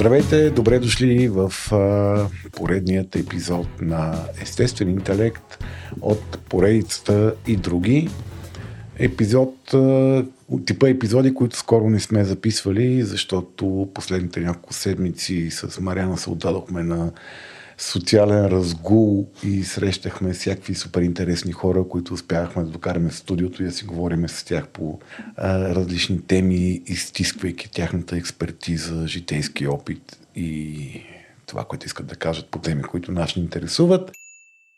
Здравейте, добре дошли в а, поредният епизод на Естествен интелект от поредицата и други. Епизод, а, типа епизоди, които скоро не сме записвали, защото последните няколко седмици с Мариана се отдадохме на социален разгул и срещахме всякакви супер интересни хора, които успяхме да докараме в студиото и да си говорим с тях по а, различни теми, изтисквайки тяхната експертиза, житейски опит и това, което искат да кажат по теми, които нас ни интересуват.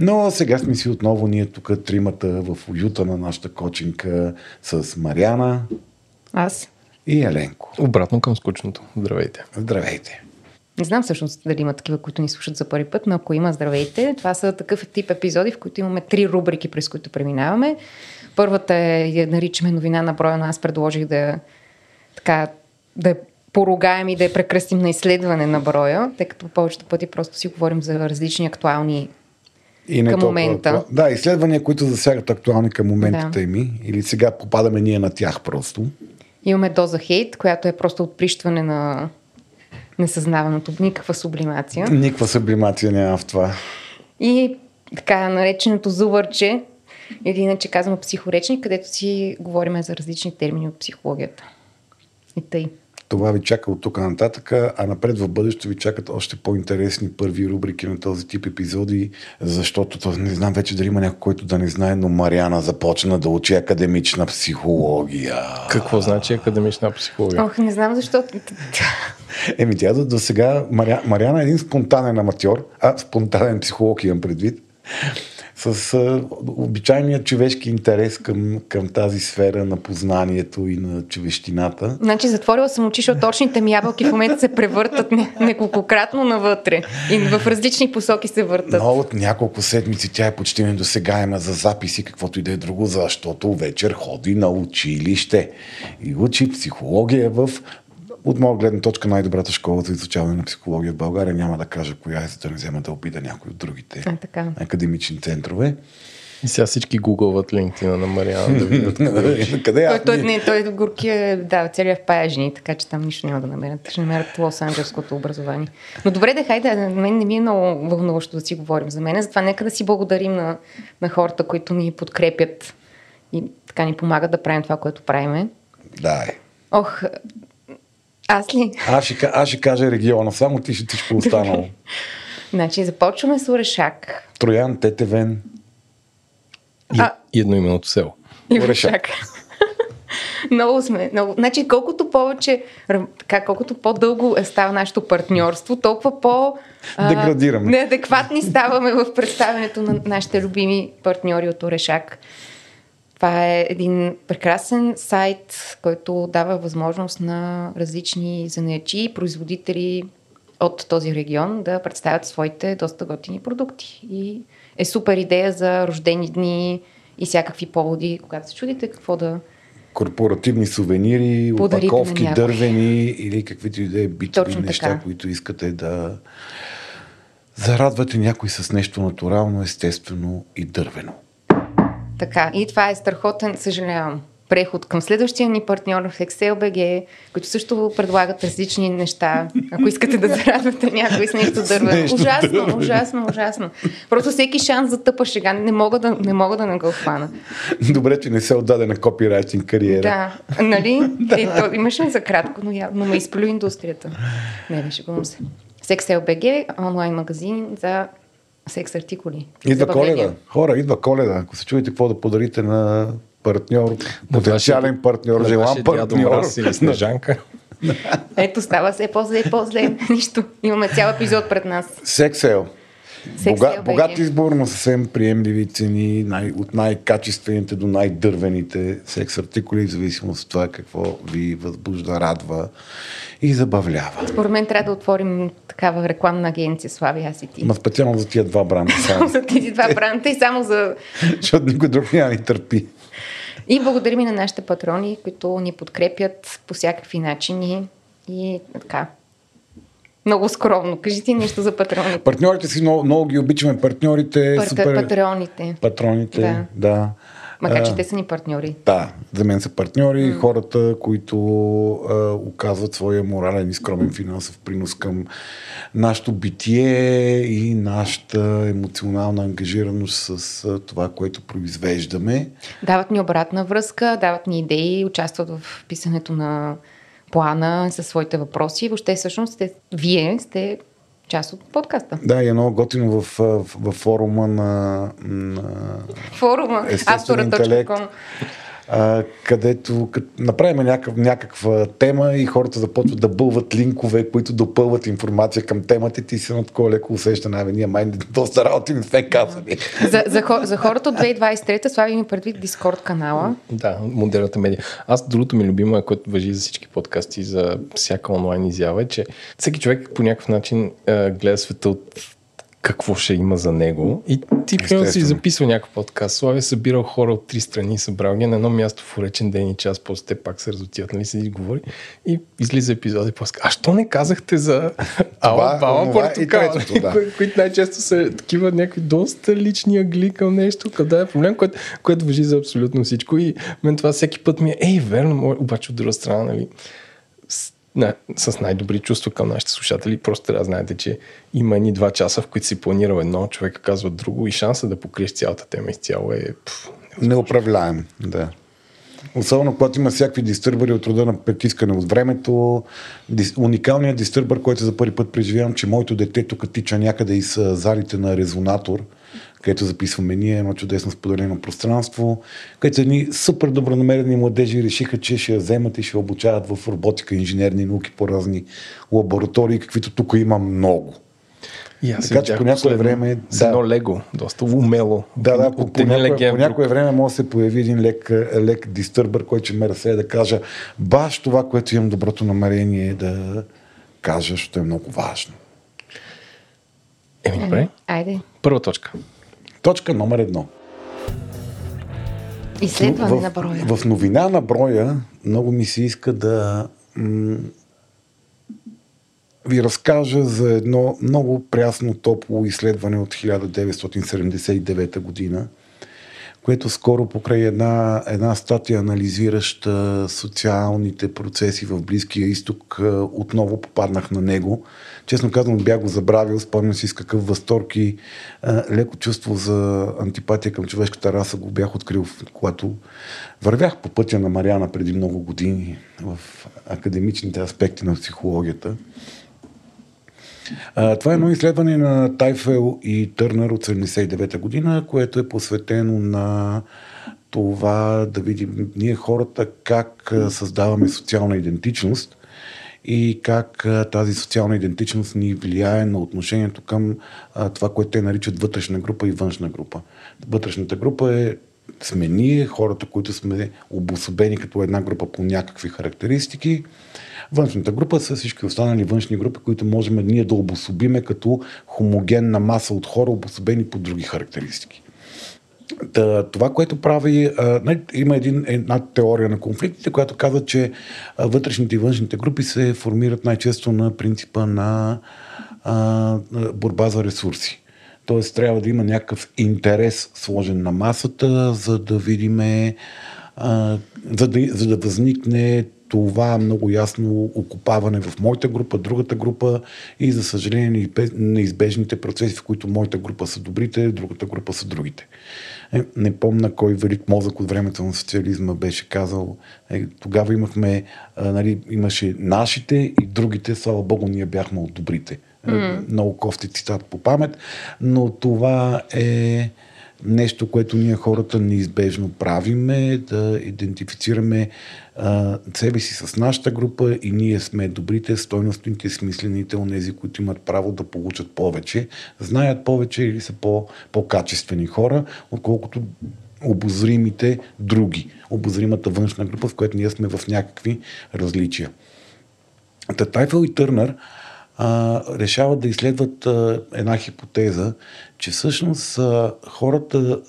Но сега сме си отново ние тук тримата в уюта на нашата кочинка с Мариана. Аз. И Еленко. Обратно към скучното. Здравейте. Здравейте. Не знам всъщност дали има такива, които ни слушат за първи път, но ако има, здравейте. Това са такъв тип епизоди, в които имаме три рубрики, през които преминаваме. Първата е, я наричаме новина на броя, но аз предложих да така, да поругаем и да я прекръстим на изследване на броя, тъй като повечето пъти просто си говорим за различни актуални и не към толкова, момента. Да, изследвания, които засягат актуални към моментите Да. ми. Или сега попадаме ние на тях просто. Имаме доза хейт, която е просто отприщване на несъзнаваното, никаква сублимация. Никаква сублимация няма в това. И така нареченото зубърче, или иначе казваме психоречник, където си говорим за различни термини от психологията. И тъй. Това ви чака от тук нататък, а напред в бъдеще ви чакат още по-интересни първи рубрики на този тип епизоди, защото то, не знам вече дали има някой, който да не знае, но Мариана започна да учи академична психология. Какво значи академична психология? Ох, не знам защо. Еми тя до, до сега, Маря, Мариана е един спонтанен аматьор, а спонтанен психолог имам предвид, с а, обичайния човешки интерес към, към тази сфера на познанието и на човещината. Значи затворила съм очи, защото точните ми ябълки в момента се превъртат не- неколкократно навътре. И в различни посоки се въртат. Но от няколко седмици тя е почти недосегаема за записи, каквото и да е друго, защото вечер ходи на училище и учи психология в от моя гледна точка най-добрата школа за изучаване на психология в България. Няма да кажа коя е, за да не взема да обида някой от другите А, така. академични центрове. И сега всички гугълват линктина на Мариана да видят къде аз? Той, той, не, той горки е, да, целият в паяжни, така че там нищо няма да намерят. Ще намерят Лос-Анджелското образование. Но добре, да, хайде, на мен не ми е много вълнуващо да си говорим за мен, затова нека да си благодарим на, на хората, които ни подкрепят и така ни помагат да правим това, което правиме. Да, е. Ох, аз ли? Аз ще, аз ще кажа региона, само ти ще всичко останало. Значи започваме с Орешак. Троян, Тетевен. И, А- и едноименното село. И Орешак. Орешак. много сме. Много. Значи, колкото повече, така, колкото по-дълго е става нашето партньорство, толкова по... а, Деградираме. Неадекватни ставаме в представянето на нашите любими партньори от Орешак. Това е един прекрасен сайт, който дава възможност на различни занаячи и производители от този регион да представят своите доста готини продукти. И е супер идея за рождени дни и всякакви поводи, когато се чудите какво да... корпоративни сувенири, опаковки, дървени или каквито и да е битови неща, така. които искате да зарадвате някой с нещо натурално, естествено и дървено. Така, и това е страхотен, съжалявам, преход към следващия ни партньор в ExcelBG, които също предлагат различни неща. Ако искате да зарадвате някой с нещо дървено. ужасно, ужасно, ужасно. Просто всеки шанс за тъпа шега не мога да не, мога да не го хвана. Добре, че не се отдаде на копирайтинг кариера. Да, нали? Е, то, имаше за кратко, но, явно ме изплю индустрията. Не, беше шегувам се. С ExcelBG, онлайн магазин за секс артикули. Идва коледа. Хора, идва коледа. Ако се чуете какво да подарите на партньор, потенциален вашия- партньор, На желан партньор. Или Снежанка. Ето, става се по-зле, по-зле. Нищо. Имаме цял епизод пред нас. Сексел. Бога, богат избор на съвсем приемливи цени, най, от най-качествените до най-дървените секс артикули, в зависимост от това какво ви възбужда, радва и забавлява. Според мен трябва да отворим такава рекламна агенция, Слави, аз и ти. Ма специално за тия два бранда. Само за тези два бранда и само за... Защото никой друг няма ни търпи. И благодарим и на нашите патрони, които ни подкрепят по всякакви начини и така. Много скромно. Кажи ти нещо за патроните. Партньорите си много, много ги обичаме. Партньорите. Пар- супер... Патроните. Патроните, да. да. Макар, че А, те са ни партньори. Да, за мен са партньори, mm. хората, които а, оказват своя морален и скромен финансов принос към нашето битие и нашата емоционална ангажираност с а, това, което произвеждаме. Дават ни обратна връзка, дават ни идеи, участват в писането на плана със своите въпроси. Въобще всъщност сте, вие сте част от подкаста. Да, и е много готино в, в, в форума на, на Форума автора.com а, където направим някакъв, някаква тема и хората започват да бълват линкове, които допълват информация към темата и ти си на такова леко усещане, абе, ние май доста работи не сме казали. За, за, за хората от 2023 слави ми предвид Дискорд канала. Да, модерната медия. Аз другото ми любимо, е, което въжи за всички подкасти, за всяка онлайн изява, е, че всеки човек по някакъв начин е, гледа света от какво ще има за него. И ти примерно си записва някакъв подкаст. Слави е събирал хора от три страни, събрал ги на едно място в уречен ден и час, после те пак се разотиват, нали седи и говори. И излиза епизод и после а що не казахте за Ала Бала онова и Портокал, третото, да. кои- които най-често са такива някакви доста лични агли към нещо, къде е проблем, което, което въжи за абсолютно всичко. И мен това всеки път ми е, ей, верно, обаче от друга страна, нали, с, най-добри чувства към нашите слушатели, просто трябва да знаете, че има едни два часа, в които си планирал едно, човека казва друго и шанса да покриеш цялата тема изцяло е... Пф, Неуправляем, да. Особено когато има всякакви дистърбъри от рода на притискане от времето. Уникалният дистърбър, който за първи път преживявам, че моето дете тук тича някъде из залите на резонатор, където записваме ние, едно чудесно споделено пространство, където едни супер добронамерени младежи решиха, че ще я вземат и ще я обучават в роботика, инженерни науки по разни лаборатории, каквито тук има много. И аз Така че по някое време- С да. едно лего, доста умело. Да, да, по, от по, някое, по някое време може да се появи един лек, лек дистърбър, който ще ме разсея да кажа баш това, което имам доброто намерение да кажа, защото е много важно. Еми, добре. Айде. Първа точка. Точка номер едно. Изследване в, на броя. В новина на броя много ми се иска да м- ви разкажа за едно много прясно топло изследване от 1979 година, което скоро покрай една, една статия, анализираща социалните процеси в Близкия изток, а, отново попаднах на него. Честно казвам, бях го забравил, спомням си с какъв възторг и а, леко чувство за антипатия към човешката раса го бях открил, когато вървях по пътя на Мариана преди много години в академичните аспекти на психологията. А, това е едно изследване на Тайфел и Търнър от 79-та година, което е посветено на това да видим ние хората как създаваме социална идентичност и как тази социална идентичност ни влияе на отношението към това, което те наричат вътрешна група и външна група. Вътрешната група е сме ние, хората, които сме обособени като една група по някакви характеристики. Външната група са всички останали външни групи, които можем ние да обособиме като хомогенна маса от хора, обособени по други характеристики. Та, това, което прави, а, има един, една теория на конфликтите, която казва, че вътрешните и външните групи се формират най-често на принципа на а, борба за ресурси. Тоест трябва да има някакъв интерес сложен на масата, за да видиме, а, за, да, за да възникне това много ясно окупаване в моята група, другата група и за съжаление неизбеж- неизбежните процеси, в които моята група са добрите, другата група са другите. Е, не помна кой велик мозък от времето на социализма беше казал. Е, тогава имахме, а, нали, имаше нашите и другите, слава богу, ние бяхме от добрите. Mm. Много кофти цитат по памет, но това е нещо, което ние хората неизбежно правиме, да идентифицираме себе си с нашата група и ние сме добрите, стойностните, смислените, онези, които имат право да получат повече, знаят повече или са по, по-качествени хора, отколкото обозримите други, обозримата външна група, в която ние сме в някакви различия. Та Тайфел и Търнър а, решават да изследват а, една хипотеза, че всъщност а, хората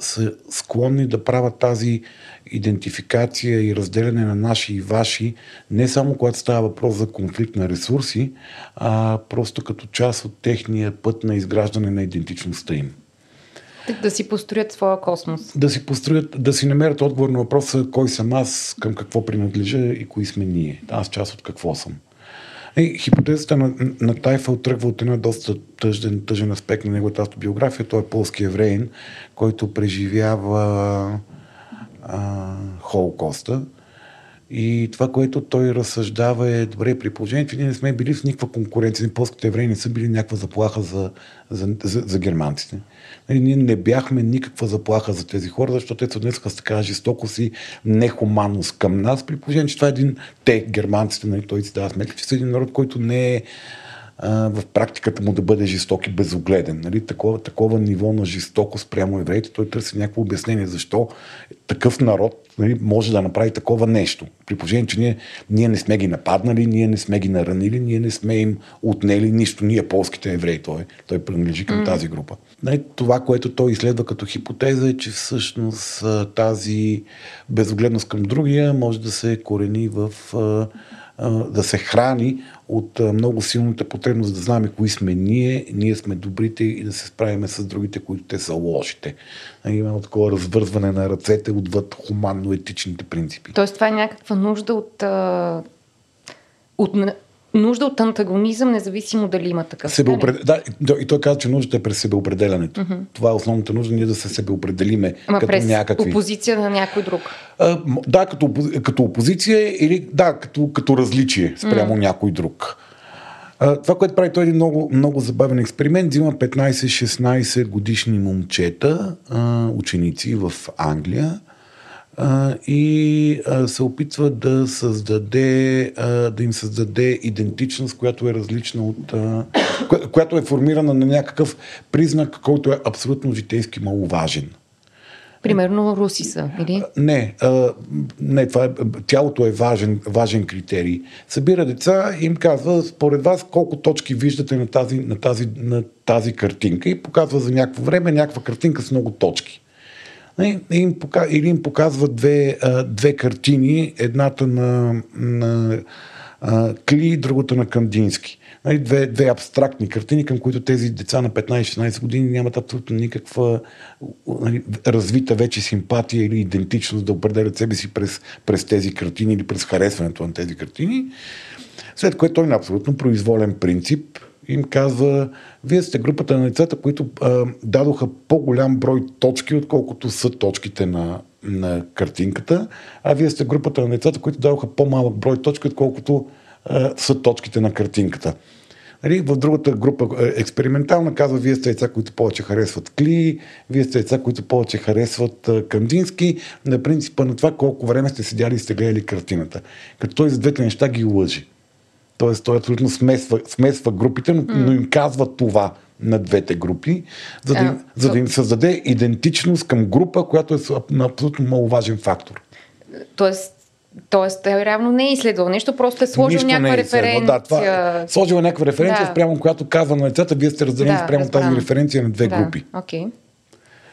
са склонни да правят тази идентификация и разделяне на наши и ваши, не само когато става въпрос за конфликт на ресурси, а просто като част от техния път на изграждане на идентичността им. Да си построят своя космос. Да си построят, да си намерят отговор на въпроса кой съм аз, към какво принадлежа и кои сме ние. Аз част от какво съм. И хипотезата на, на Тайфел тръгва от една доста тъжен, тъжен аспект на неговата автобиография. Той е полски евреин, който преживява а, Холокоста. И това, което той разсъждава е, добре, при положението, че ние не сме били в никаква конкуренция, полските евреи не са били някаква заплаха за, за, за, за германците. Нали, ние не бяхме никаква заплаха за тези хора, защото те се отнесаха с така жестокост и нехуманност към нас, при положение, че това е един, те, германците, нали, той си дава сметка, че са един народ, който не е а, в практиката му да бъде жесток и безогледен. Нали? Такова, такова ниво на жестокост прямо евреите, той търси някакво обяснение защо такъв народ нали, може да направи такова нещо. При положение, че ние, ние не сме ги нападнали, ние не сме ги наранили, ние не сме им отнели нищо. Ние, полските евреи, той, той принадлежи към mm. тази група. Нали, това, което той изследва като хипотеза е, че всъщност тази безогледност към другия може да се корени в да се храни от много силната потребност да знаем кои сме ние, ние сме добрите и да се справиме с другите, които те са лошите. Има такова развързване на ръцете отвъд хуманно-етичните принципи. Тоест това е някаква нужда от, от нужда от антагонизъм, независимо дали има такъв. Себеопред... Да, и той каза, че нуждата е през себеопределянето. Mm-hmm. Това е основната нужда, ние да се себеопределиме Ама като през някакви. опозиция на някой друг. А, да, като, като опозиция или да, като, като различие спрямо mm. някой друг. А, това, което прави той е един много, много забавен експеримент, взима 15-16 годишни момчета, а, ученици в Англия, и се опитва да създаде, да им създаде идентичност, която е различна от, която е формирана на някакъв признак, който е абсолютно житейски маловажен. Примерно руси са, или? Не, а, не това е, тялото е важен, важен критерий. Събира деца и им казва, според вас, колко точки виждате на тази, на тази, на тази картинка и показва за някакво време някаква картинка с много точки. Нали, или им показва две, две картини, едната на, на Кли, другата на Кандински. Нали, две, две абстрактни картини, към които тези деца на 15-16 години нямат абсолютно никаква нали, развита вече симпатия или идентичност да определят себе си през, през тези картини или през харесването на тези картини. След което той на абсолютно произволен принцип им казва, вие сте групата на децата, които а, дадоха по-голям брой точки, отколкото са точките на, на картинката, а вие сте групата на децата, които дадоха по-малък брой точки, отколкото а, са точките на картинката. Нали, в другата група експериментална казва, вие сте деца, които повече харесват Кли, вие сте деца, които повече харесват Кандински, на принципа на това колко време сте седяли и сте гледали картината. Като той за двете неща ги лъжи. Тоест, той абсолютно смесва, смесва групите, но, mm. но им казва това на двете групи, за да, им, за да им създаде идентичност към група, която е абсолютно маловажен фактор. Тоест, Тоест, той реално не е изследвал нещо, просто е сложил Нищо някаква е референция. Да, това е. Сложил някаква референция, да. спрямо която казва на децата, вие сте разделени да, спрямо разбрам. тази референция на две да. групи. Okay.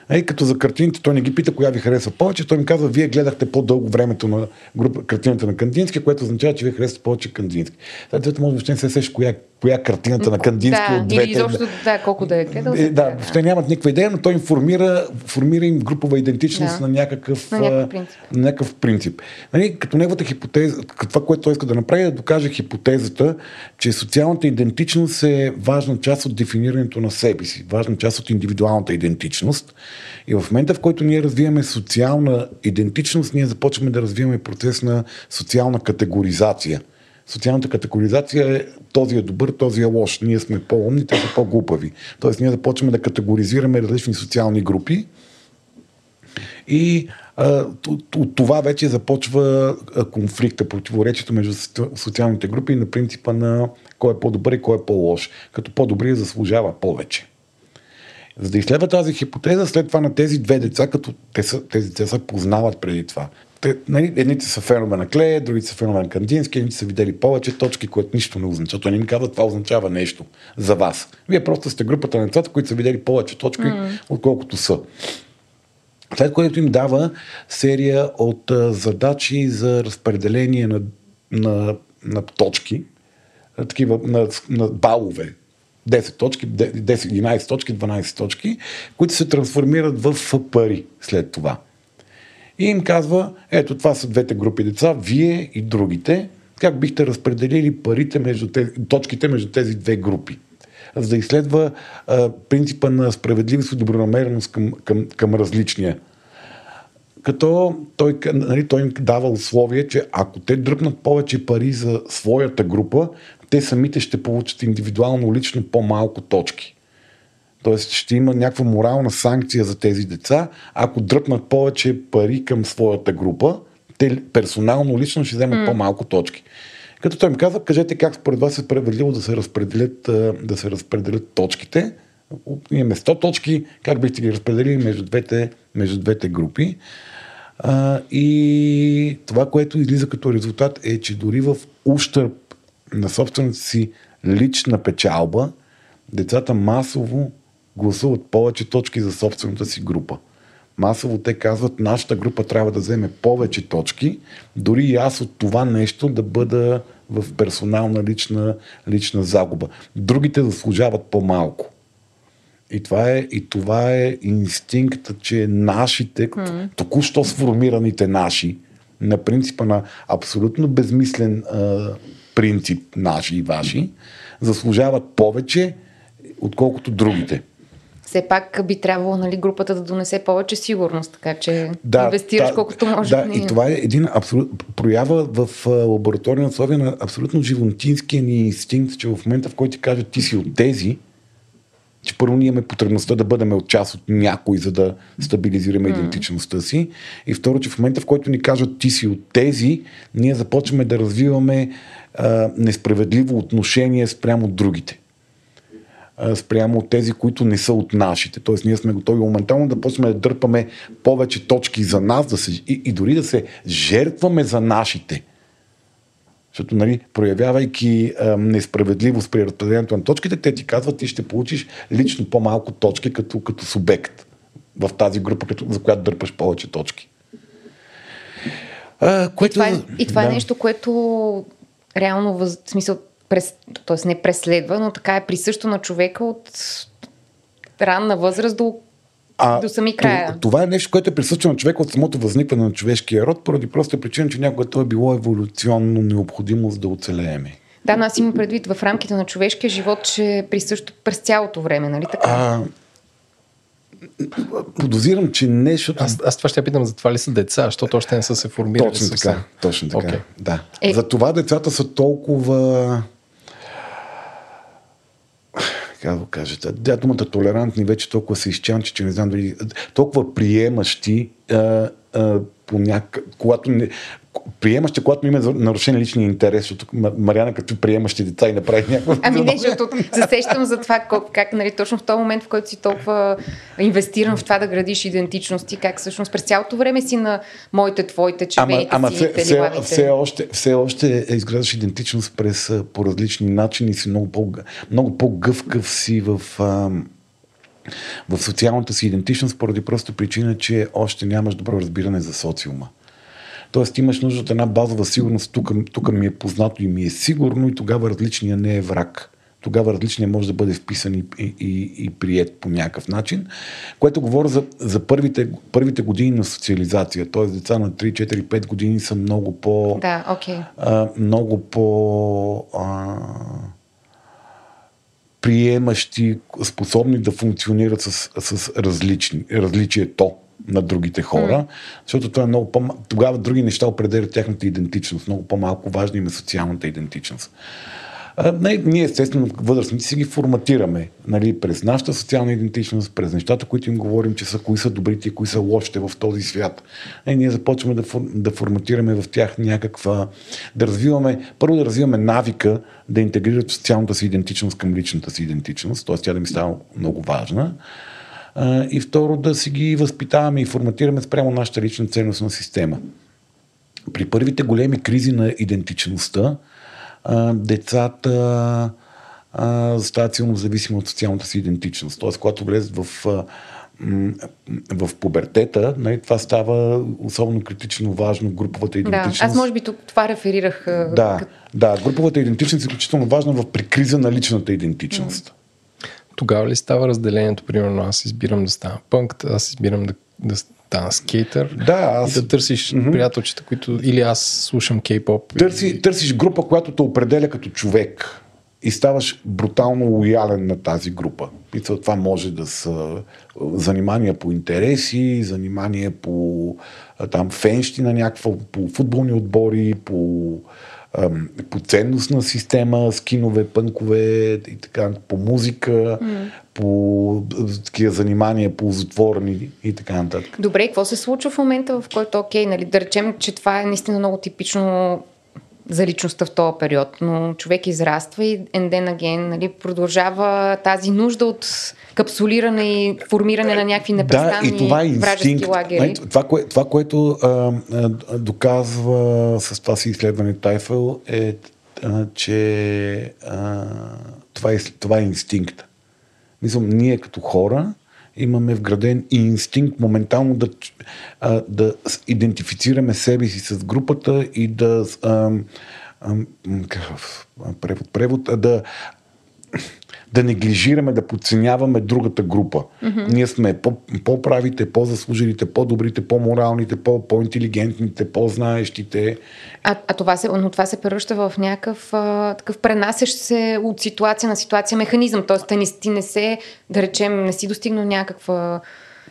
Ей, като за картините, той не ги пита коя ви харесва повече, той ми казва, вие гледахте по-дълго времето на група, картината на Кандински, което означава, че вие харесвате повече Кандински. След може въобще не се сеш коя, коя картината на Кандински да, от двете. Или изобщо, да, колко да е гледал. Е, да, въобще нямат никаква идея, но той информира, формира им групова идентичност да. на някакъв, на някакъв принцип. На някакъв принцип. Нали, като неговата хипотеза, това, което той иска да направи, е да докаже хипотезата, че социалната идентичност е важна част от дефинирането на себе си, важна част от индивидуалната идентичност. И в момента, в който ние развиваме социална идентичност, ние започваме да развиваме процес на социална категоризация. Социалната категоризация е този е добър, този е лош. Ние сме по-умни, те са по-глупави. Тоест ние започваме да категоризираме различни социални групи И а, от това вече започва конфликта, противоречието между социалните групи на принципа на кой е по-добър и кой е по-лош. Като по-добрия заслужава повече. За да изследва тази хипотеза, след това на тези две деца, като те са, тези деца се познават преди това. Те, нали, едните са фенове на Клея, другите са фенове на Кандински, едните са видели повече точки, което нищо не означава. Той не им казва, това означава нещо за вас. Вие просто сте групата на децата, които са видели повече точки, mm. отколкото са. След което им дава серия от а, задачи за разпределение на, на, на точки, такива на, на балове, 10 точки, 10, 11 точки, 12 точки, които се трансформират в пари след това. И им казва, ето това са двете групи деца, вие и другите, как бихте разпределили парите между тези, точките между тези две групи. За да изследва а, принципа на справедливост и добронамереност към, към, към различния. Като той, нали, той им дава условие, че ако те дръпнат повече пари за своята група, те самите ще получат индивидуално лично по-малко точки. Тоест ще има някаква морална санкция за тези деца, ако дръпнат повече пари към своята група, те персонално лично ще вземат mm. по-малко точки. Като той им казва, кажете как според вас е справедливо да се разпределят, да се разпределят точките. Имаме 100 точки, как бихте ги разпределили между двете, между двете групи. А, и това, което излиза като резултат е, че дори в ущърп на собствената си лична печалба, децата масово гласуват повече точки за собствената си група. Масово те казват, нашата група трябва да вземе повече точки, дори и аз от това нещо да бъда в персонална лична, лична загуба. Другите заслужават по-малко. И това е, и това е инстинкта, че нашите, mm. току-що сформираните наши, на принципа на абсолютно безмислен а, принцип наши и ваши, заслужават повече, отколкото другите. Все пак би трябвало нали, групата да донесе повече сигурност, така че да, инвестираш да, колкото можеш. Да, и това е един абсолют, проява в лабораторни условия на абсолютно животинския ни инстинкт, че в момента, в който ти кажат ти си от тези, че първо ние имаме потребността да бъдем от част от някой, за да стабилизираме mm. идентичността си. И второ, че в момента, в който ни кажат ти си от тези, ние започваме да развиваме а, несправедливо отношение спрямо другите. Спрямо от тези, които не са от нашите. Тоест, ние сме готови моментално да почнем да дърпаме повече точки за нас да се, и, и дори да се жертваме за нашите. Защото, нали, проявявайки а, несправедливост при разпределението на точките, те ти казват, ти ще получиш лично по-малко точки като, като субект в тази група, като, за която дърпаш повече точки. А, което... и, това е, и това е да. е нещо, което реално, в смисъл, през, т.е. не преследва, но така е присъщо на човека от ранна възраст до а, до сами края. Това е нещо, което е присъщо на човека от самото възникване на човешкия род, поради проста причина, че някога това е било еволюционно необходимо за да оцелееме. Да, но аз имам предвид в рамките на човешкия живот, че е присъщо през цялото време, нали така? А, подозирам, че нещо. Аз, аз това ще я питам, за това ли са деца, защото още не са се формирали. Точно така, точно така. Okay. Да. Е... За това децата са толкова как да кажете, да, думата толерантни вече толкова се изчанчи, че не знам дали толкова приемащи а, а, по няк... когато не, приемащи, когато има нарушен личния интерес, защото Мариана като приемащи деца и направи някакво... Ами не, защото засещам за това как, как нали, точно в този момент, в който си толкова инвестиран в това да градиш идентичност и как всъщност през цялото време си на моите, твоите, червените, ама, ама все, все, все, още, все още изграждаш идентичност през по различни начини си много, по, много по-гъвкав си в... в социалната си идентичност поради просто причина, че още нямаш добро разбиране за социума. Тоест имаш нужда от една базова сигурност, тук, тук ми е познато и ми е сигурно и тогава различния не е враг. Тогава различния може да бъде вписан и, и, и, и прият по някакъв начин, което говоря за, за първите, първите години на социализация. Тоест деца на 3, 4, 5 години са много по... Да, okay. а, много по... А, приемащи, способни да функционират с, с различни, различието на другите хора, mm. защото това е много по- тогава други неща определят тяхната идентичност. Много по-малко важна им е социалната идентичност. А, не, ние естествено възрастните си ги форматираме нали, през нашата социална идентичност, през нещата, които им говорим, че са кои са добрите и кои са лошите в този свят. Е, ние започваме да, да форматираме в тях някаква, да развиваме, първо да развиваме навика да интегрират социалната си идентичност към личната си идентичност, т.е. тя да ми става много важна. А, и второ да си ги възпитаваме и форматираме спрямо нашата лична ценностна система. При първите големи кризи на идентичността, а, децата а, стават силно зависими от социалната си идентичност. Тоест, когато влезат в, а, в пубертета, нали, това става особено критично важно груповата идентичност. Да, аз може би това реферирах. Да, да, груповата идентичност е изключително важна в прикриза на личната идентичност. Тогава ли става разделението, примерно аз избирам да стана пънк, аз избирам да, да стана скейтър да, аз... и да търсиш mm-hmm. приятелчета, които или аз слушам кей-поп. Търси, и... Търсиш група, която те определя като човек и ставаш брутално лоялен на тази група. И това може да са занимания по интереси, занимания по там фенщи на някаква, по футболни отбори, по по ценностна система, скинове, пънкове и така, по музика, mm. по такива занимания, по затворни и така нататък. Добре, какво се случва в момента, в който, окей, нали, да речем, че това е наистина много типично за личността в този период, но човек израства и then again нали, продължава тази нужда от капсулиране и формиране на някакви непрестанни да, и това е инстинкт. лагери. Това, кое, това, което а, а, доказва с това си изследване Тайфел е, а, че а, това, е, това е инстинкт. Мислям, ние като хора имаме вграден инстинкт моментално да, да идентифицираме себе си с групата и да а, превод, превод, да да неглижираме, да подценяваме другата група. Mm-hmm. Ние сме по- по-правите, по-заслужилите, по-добрите, по-моралните, по-интелигентните, по-знаещите. А, а това се, но това се превръща в някакъв а, такъв пренасящ се от ситуация на ситуация механизъм. Тоест, ти не, ти не се, да речем, не си достигнал някаква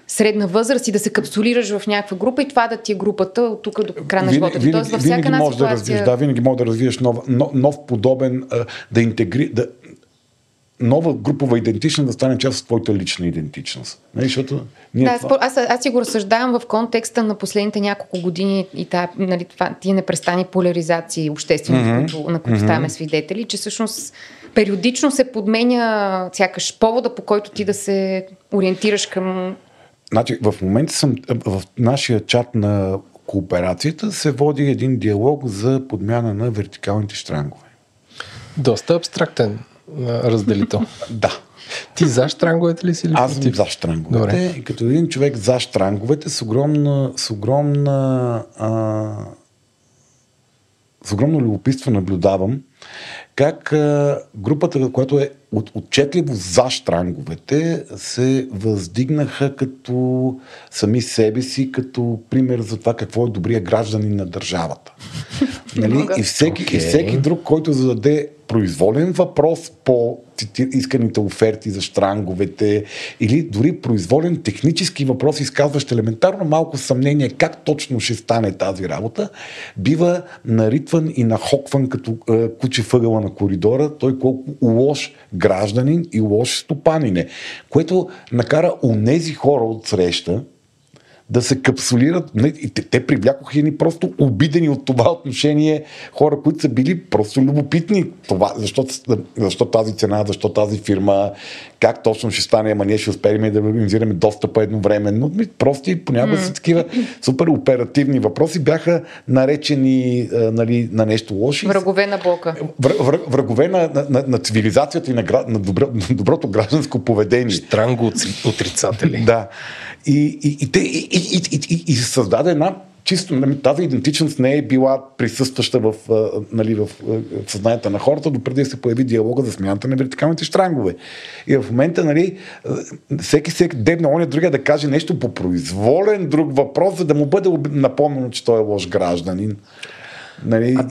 средна възраст и да се капсулираш в някаква група и това да ти е групата от тук до края на живота. Винаги, Тоест, във всяка винаги можеш ситуация... да развиеш, да, винаги можеш да развиеш нов, нов, нов подобен, да интегри, да, нова групова идентичност да стане част от твоята лична идентичност. Не, нали, защото ние да, това... аз, аз си го разсъждавам в контекста на последните няколко години и та, нали, това, тия непрестани поляризации обществени, mm-hmm. които, на които mm-hmm. ставаме свидетели, че всъщност периодично се подменя сякаш повода, по който ти да се ориентираш към... Значи, в момента съм в нашия чат на кооперацията се води един диалог за подмяна на вертикалните штрангове. Доста абстрактен разделител. да. Ти за штранговете ли си? Ли Аз съм за штранговете. Добре. И като един човек за штранговете с огромна, с огромна а, с огромно любопитство наблюдавам как а, групата, която е от, отчетливо за штранговете, се въздигнаха като сами себе си, като пример за това какво е добрия гражданин на държавата. нали? и, всеки, okay. и всеки друг, който зададе произволен въпрос по исканите оферти за штранговете или дори произволен технически въпрос, изказващ елементарно малко съмнение как точно ще стане тази работа, бива наритван и нахокван като е, куче въгъла на коридора, той колко лош гражданин и лош стопанин е. Което накара нези хора от среща, да се капсулират. И те, те привлякоха ни просто обидени от това отношение хора, които са били просто любопитни. Това, защо, защо тази цена, защо тази фирма, как точно ще стане, ама ние ще успеем да организираме достъпа едновременно. Просто и понякога mm. са такива супер оперативни въпроси бяха наречени нали, на нещо лошо. Врагове на блока. Вр, вр, врагове на, на, на, на цивилизацията и на, на, добро, на доброто гражданско поведение. Штранго отрицатели. да. И, и, и, и, и, и, и, и се създаде една чисто нали, тази идентичност не е била присъстваща в, нали, в, съзнанието на хората, допреди да се появи диалога за смяната на вертикалните штрангове. И в момента, нали, всеки всеки дебне оня другия да каже нещо по произволен друг въпрос, за да му бъде напомнено, че той е лош гражданин. Нали... А,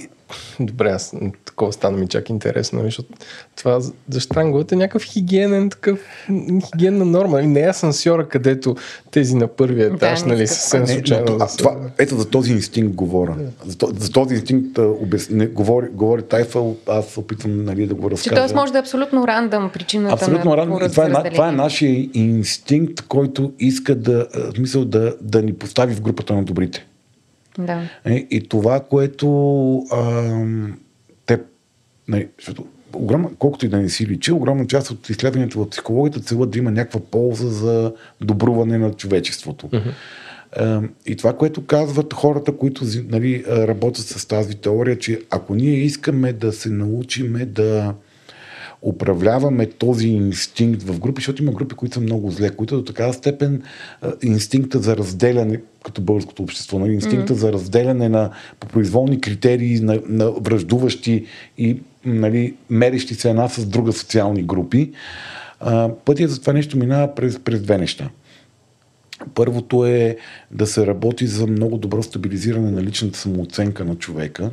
добре, аз такова стана ми чак интересно, нали, защото това за штранговете е някакъв хигиенен, такъв хигиенна норма. Нали? Не е асансьора, където тези на първия етаж, не нали, съвсем случайно. но, да а, се- това, ето за този инстинкт говоря. За, за този инстинкт обяс... не, говори, говори Тайфъл, аз се опитвам нали, да го Че разкажа. т.е. може да е абсолютно рандъм причината Абсолютно на рано. И това, е, това е нашия инстинкт, който иска да, смисъл, да, да ни постави в групата на добрите. Да. Е, и това, което ам, не, защото огромна, колкото и да не си личи, огромна част от изследванията в психологията целят да има някаква полза за добруване на човечеството. Ам, И това, което казват хората, които нали, работят с тази теория, че ако ние искаме да се научиме да управляваме този инстинкт в групи, защото има групи, които са много зле, които до такава степен инстинкта за разделяне, като българското общество, нали, инстинкта mm. за разделяне на по произволни критерии на, на връждуващи и нали, мерещи се една с друга социални групи, пътя за това нещо минава през, през две неща. Първото е да се работи за много добро стабилизиране на личната самооценка на човека,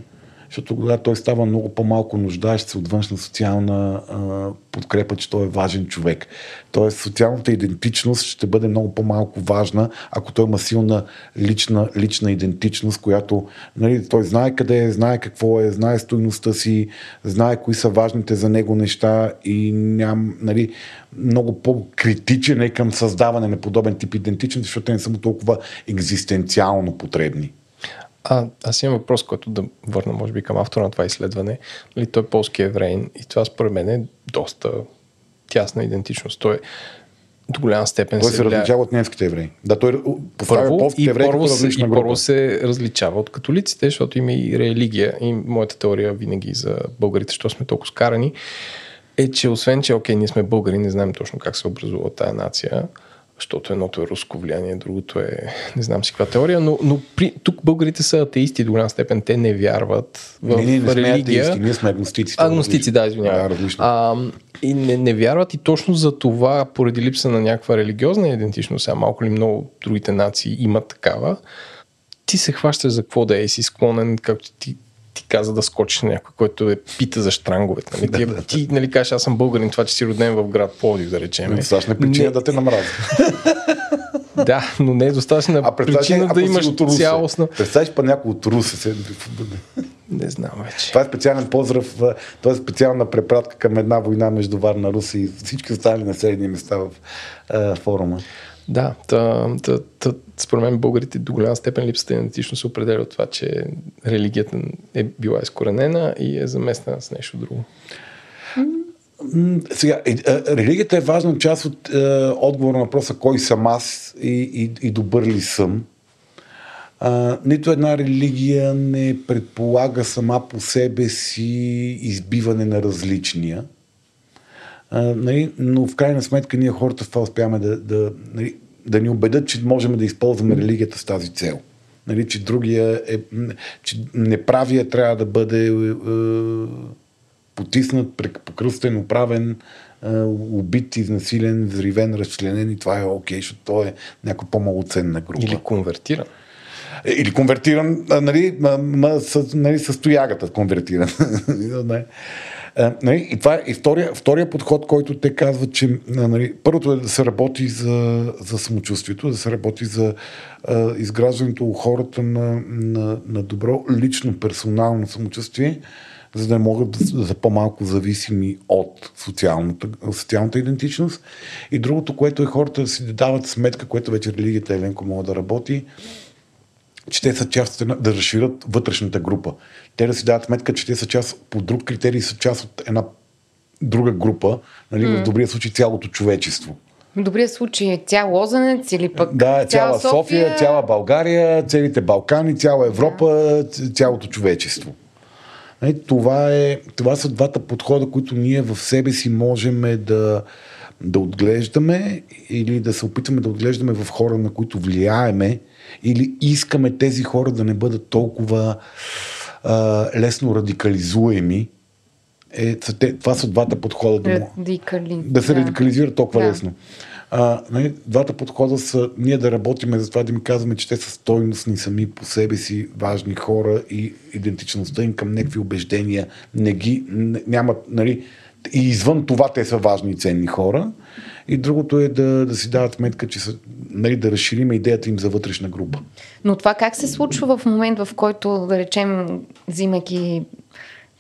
защото тогава той става много по-малко нуждаещ се от външна социална а, подкрепа, че той е важен човек. Тоест социалната идентичност ще бъде много по-малко важна, ако той има силна лична, лична идентичност, която нали, той знае къде е, знае какво е, знае стойността си, знае кои са важните за него неща и ням, нали, много по-критичен е към създаване на подобен тип идентичност, защото те не са му толкова екзистенциално потребни. А, аз имам въпрос, който да върна, може би, към автора на това изследване. Нали, той е полски евреин и това според мен е доста тясна идентичност. Той до голяма степен Той се влияе- различава от немските евреи. Да, той поставя първо, полските евреи като първо, се, различна и първо се различава от католиците, защото има и религия. И моята теория винаги за българите, що сме толкова скарани, е, че освен, че окей, ние сме българи, не знаем точно как се образува тая нация, защото едното е руско влияние, другото е не знам си каква теория, но, но при, тук българите са атеисти до голяма степен, те не вярват в Не, не сме религия. атеисти, ние сме агностици. Агностици, да, извинявай. Да. А, и не, не вярват и точно за това, поради липса на някаква религиозна идентичност, а малко ли много другите нации имат такава, ти се хващаш за какво да е и си склонен, както ти, ти каза да скочиш на някой, който е пита за штранговете. Нали? Ти, ти нали, кажеш, аз съм българин, това, че си роден в град Пловдив, да речем. Ами, ще не причина Не- да те намразя. Да, но не е достатъчна А причина да имаш цялостна... Представяш па някой от Русе. Се... Не знам вече. Това е специален поздрав, това е специална препратка към една война между Варна, Руси и всички останали населени места в а, форума. Да, та, та, та, според мен българите до голяма степен липсата на идентичност се определя от това, че религията е била изкоренена и е заместена с нещо друго. Сега, е, е, религията е важна част от е, отговора на въпроса кой съм аз и, и, и добър ли съм. А, нито една религия не предполага сама по себе си избиване на различния. А, нали, но в крайна сметка ние хората в това успяваме да, да, нали, да ни убедят, че можем да използваме религията с тази цел. Нали, че другия е, м, че неправия трябва да бъде е, е, потиснат, покръстен, оправен, е, убит, изнасилен, взривен, разчленен и това е окей, защото той е някаква по-малоценна група. Или конвертиран. Е, Или конвертиран, нали, ма, ма, с, нали, с тоягата конвертиран. Не. А, нали, и това е и втория, втория подход, който те казват, че нали, първото е да се работи за, за самочувствието, да се работи за а, изграждането у хората на, на, на добро лично персонално самочувствие, за да могат да, са- по-малко зависими от социалната, социалната идентичност. И другото, което е хората да си дават сметка, което вече религията Еленко може да работи, че те са част от една, да разширят вътрешната група. Те да си дават сметка, че те са част, по друг критерий, са част от една друга група, нали, в добрия случай цялото човечество. В добрия случай е цял Лозенец или пък Да, цяла, София, София, цяла България, целите Балкани, цяла Европа, ц- цялото човечество. Нали, това, е, това са двата подхода, които ние в себе си можем да, да отглеждаме или да се опитваме да отглеждаме в хора, на които влияеме, или искаме тези хора да не бъдат толкова а, лесно радикализуеми. Е, това са двата подхода. Да, радикали. да се радикализира толкова Да. лесно. А, нали, двата подхода са ние да работиме за това да им казваме, че те са стойностни сами по себе си, важни хора и идентичността им към някакви убеждения не ги, не, нямат, нали, и извън това те са важни и ценни хора. И другото е да, да си дават сметка, че са, нали, да разширим идеята им за вътрешна група. Но това как се случва в момент, в който, да речем, взимайки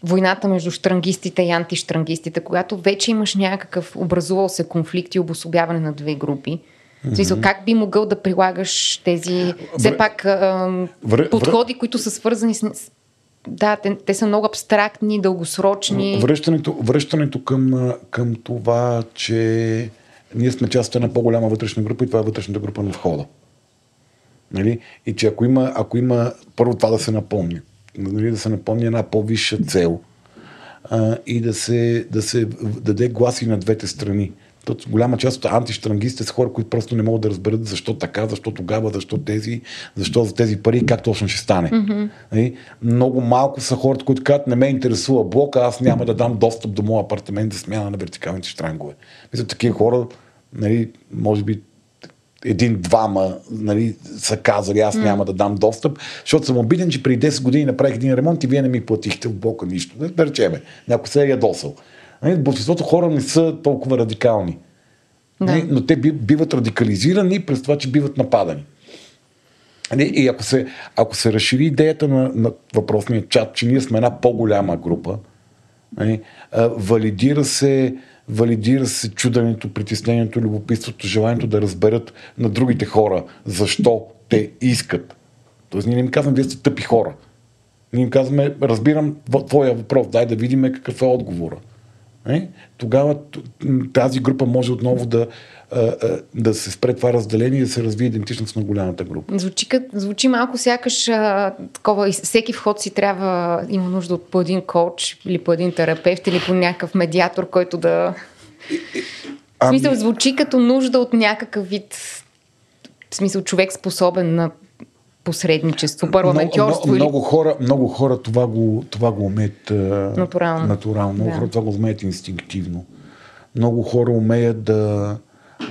войната между штрангистите и антиштрангистите, когато вече имаш някакъв образувал се конфликт и обособяване на две групи. Смисъл, как би могъл да прилагаш тези, все пак, а, Вр- подходи, които са свързани с... Да, те, те са много абстрактни, дългосрочни. Връщането, връщането към, към това, че ние сме част от една по-голяма вътрешна група и това е вътрешната група на входа. Нали? И че ако има, ако има първо това да се напомни, нали, да се напомни една по-висша цел а, и да се, да се даде гласи на двете страни. Голяма част от антиштрангистите са хора, които просто не могат да разберат защо така, защо тогава, защо тези, защо за тези пари как точно ще стане. Mm-hmm. Много малко са хората, които казват, не ме интересува блока, аз няма да дам достъп до моя апартамент за смяна на вертикалните штрангове. Мисля, такива хора, нали, може би един-двама нали, са казали, аз няма да дам достъп, защото съм обиден, че преди 10 години направих един ремонт и вие не ми платихте в блока нищо. Да речеме, някой се е ядосал. Нали, большинството хора не са толкова радикални. Нали, но те би- биват радикализирани през това, че биват нападани. Нали, И ако се, ако се разшири идеята на, на въпросния чат, че ние сме една по-голяма група, валидира се валидира се чуденето, притеснението, любопитството, желанието да разберат на другите хора защо те искат. Тоест ние не им казваме, вие сте тъпи хора. Ние им казваме, разбирам твоя въпрос, дай да видим какъв е отговора. Е? Тогава тази група може отново да, да се спре това разделение и да се развие идентичност на голямата група. Звучи, звучи малко сякаш а, такова, всеки вход си трябва, има нужда от по един коуч или по един терапевт или по някакъв медиатор, който да... В смисъл, звучи като нужда от някакъв вид, в смисъл, човек способен на посредничество, парламентьорство много, или... много, хора, много хора това го, това го умеят Натурално. натурално. Много Да. хора това го умеят инстинктивно. Много хора умеят да,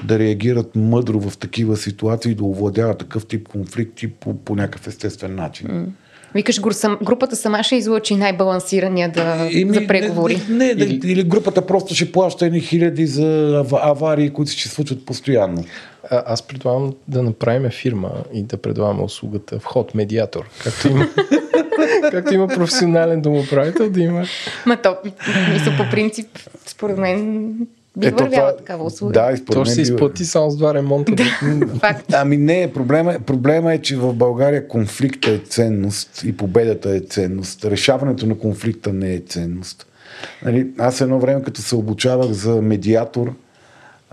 да реагират мъдро в такива ситуации, да овладяват такъв тип конфликти по, по някакъв естествен начин. Викаш, гру- сам- групата сама ще излъчи най-балансирания да, Еми, за преговори. Не, не, не или... или групата просто ще плаща едни хиляди за ава- аварии, които ще се случват постоянно. А, аз предлагам да направим фирма и да предлагаме услугата вход медиатор. Както има, както има професионален домоправител, да има. Ма то, мисля, по принцип, според мен, би Ето вървяла това- такава услуга. Да, и според То мен ще се изплати само с два ремонта. Факт. Ами не, проблема, е- проблема е, че в България конфликта е ценност и победата е ценност. Решаването на конфликта не е ценност. Нали, аз едно време, като се обучавах за медиатор,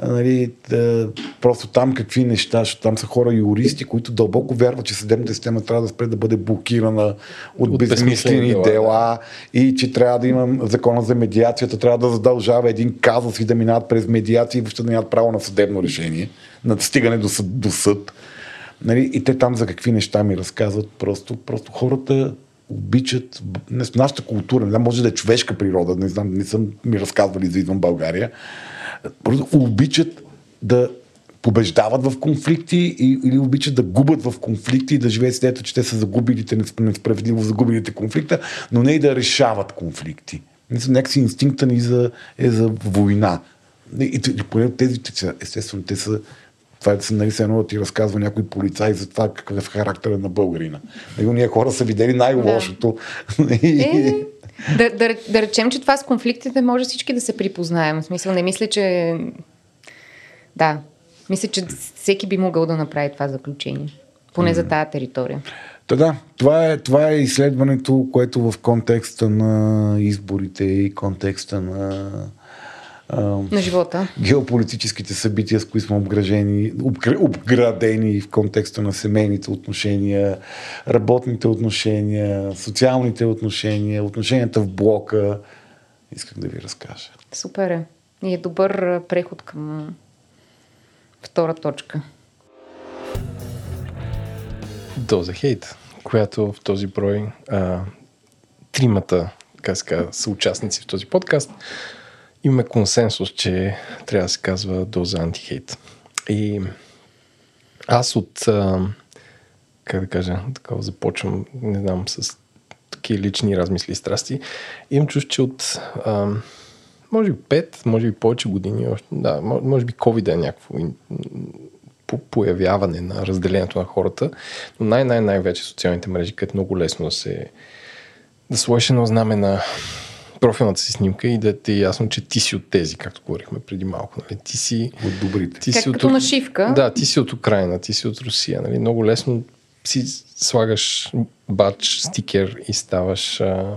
нали, да, просто там какви неща, защото там са хора юристи, които дълбоко вярват, че съдебната система трябва да спре да бъде блокирана от, От безмислени дела, дела, и че трябва да има закона за медиацията, трябва да задължава един казус и да минават през медиация и въобще да нямат право на съдебно решение, на стигане до съд. До съд. Нали, и те там за какви неща ми разказват. Просто, просто хората обичат не, нашата култура, не знам, може да е човешка природа, не знам, не съм ми разказвали за извън България. Просто обичат да побеждават в конфликти и, или обичат да губят в конфликти и да живеят с идеята, че те са загубилите, несправедливо загубилите конфликта, но не и да решават конфликти. Мисля, някакси инстинкта ни за, е за война. И, и, и поне тези, те са- естествено, те са това е нали, все едно да ти разказва някой полицай за това какъв е характера на българина. Нали, ние хора са видели най-лошото. Е, да, да, да речем, че това с конфликтите може всички да се припознаем. В смисъл, не мисля, че... Да, мисля, че всеки би могъл да направи това заключение. Поне за тази територия. Та да, това е, това е изследването, което в контекста на изборите и контекста на На живота. геополитическите събития, с които сме обгражени, обгр- обградени в контекста на семейните отношения, работните отношения, социалните отношения, отношенията в блока. Исках да ви разкажа. Супер е. И е добър преход към втора точка. Доза хейт, която в този брой а, тримата как се казва, са участници в този подкаст. Имаме консенсус, че трябва да се казва доза антихейт. И аз от, а, как да кажа, такова започвам, не знам, с такива лични размисли и страсти. Имам чувство, че от а, може би 5, може би повече години, да, може би COVID е някакво по появяване на разделението на хората, но най-най-най-вече социалните мрежи, където много лесно да се да сложиш едно знаме на профилната си снимка и да ти е ясно, че ти си от тези, както говорихме преди малко. Нали? Ти си от добрите. Ти как си като от, нашивка. Да, ти си от Украина, ти си от Русия. Нали? Много лесно си слагаш бач, стикер и ставаш а,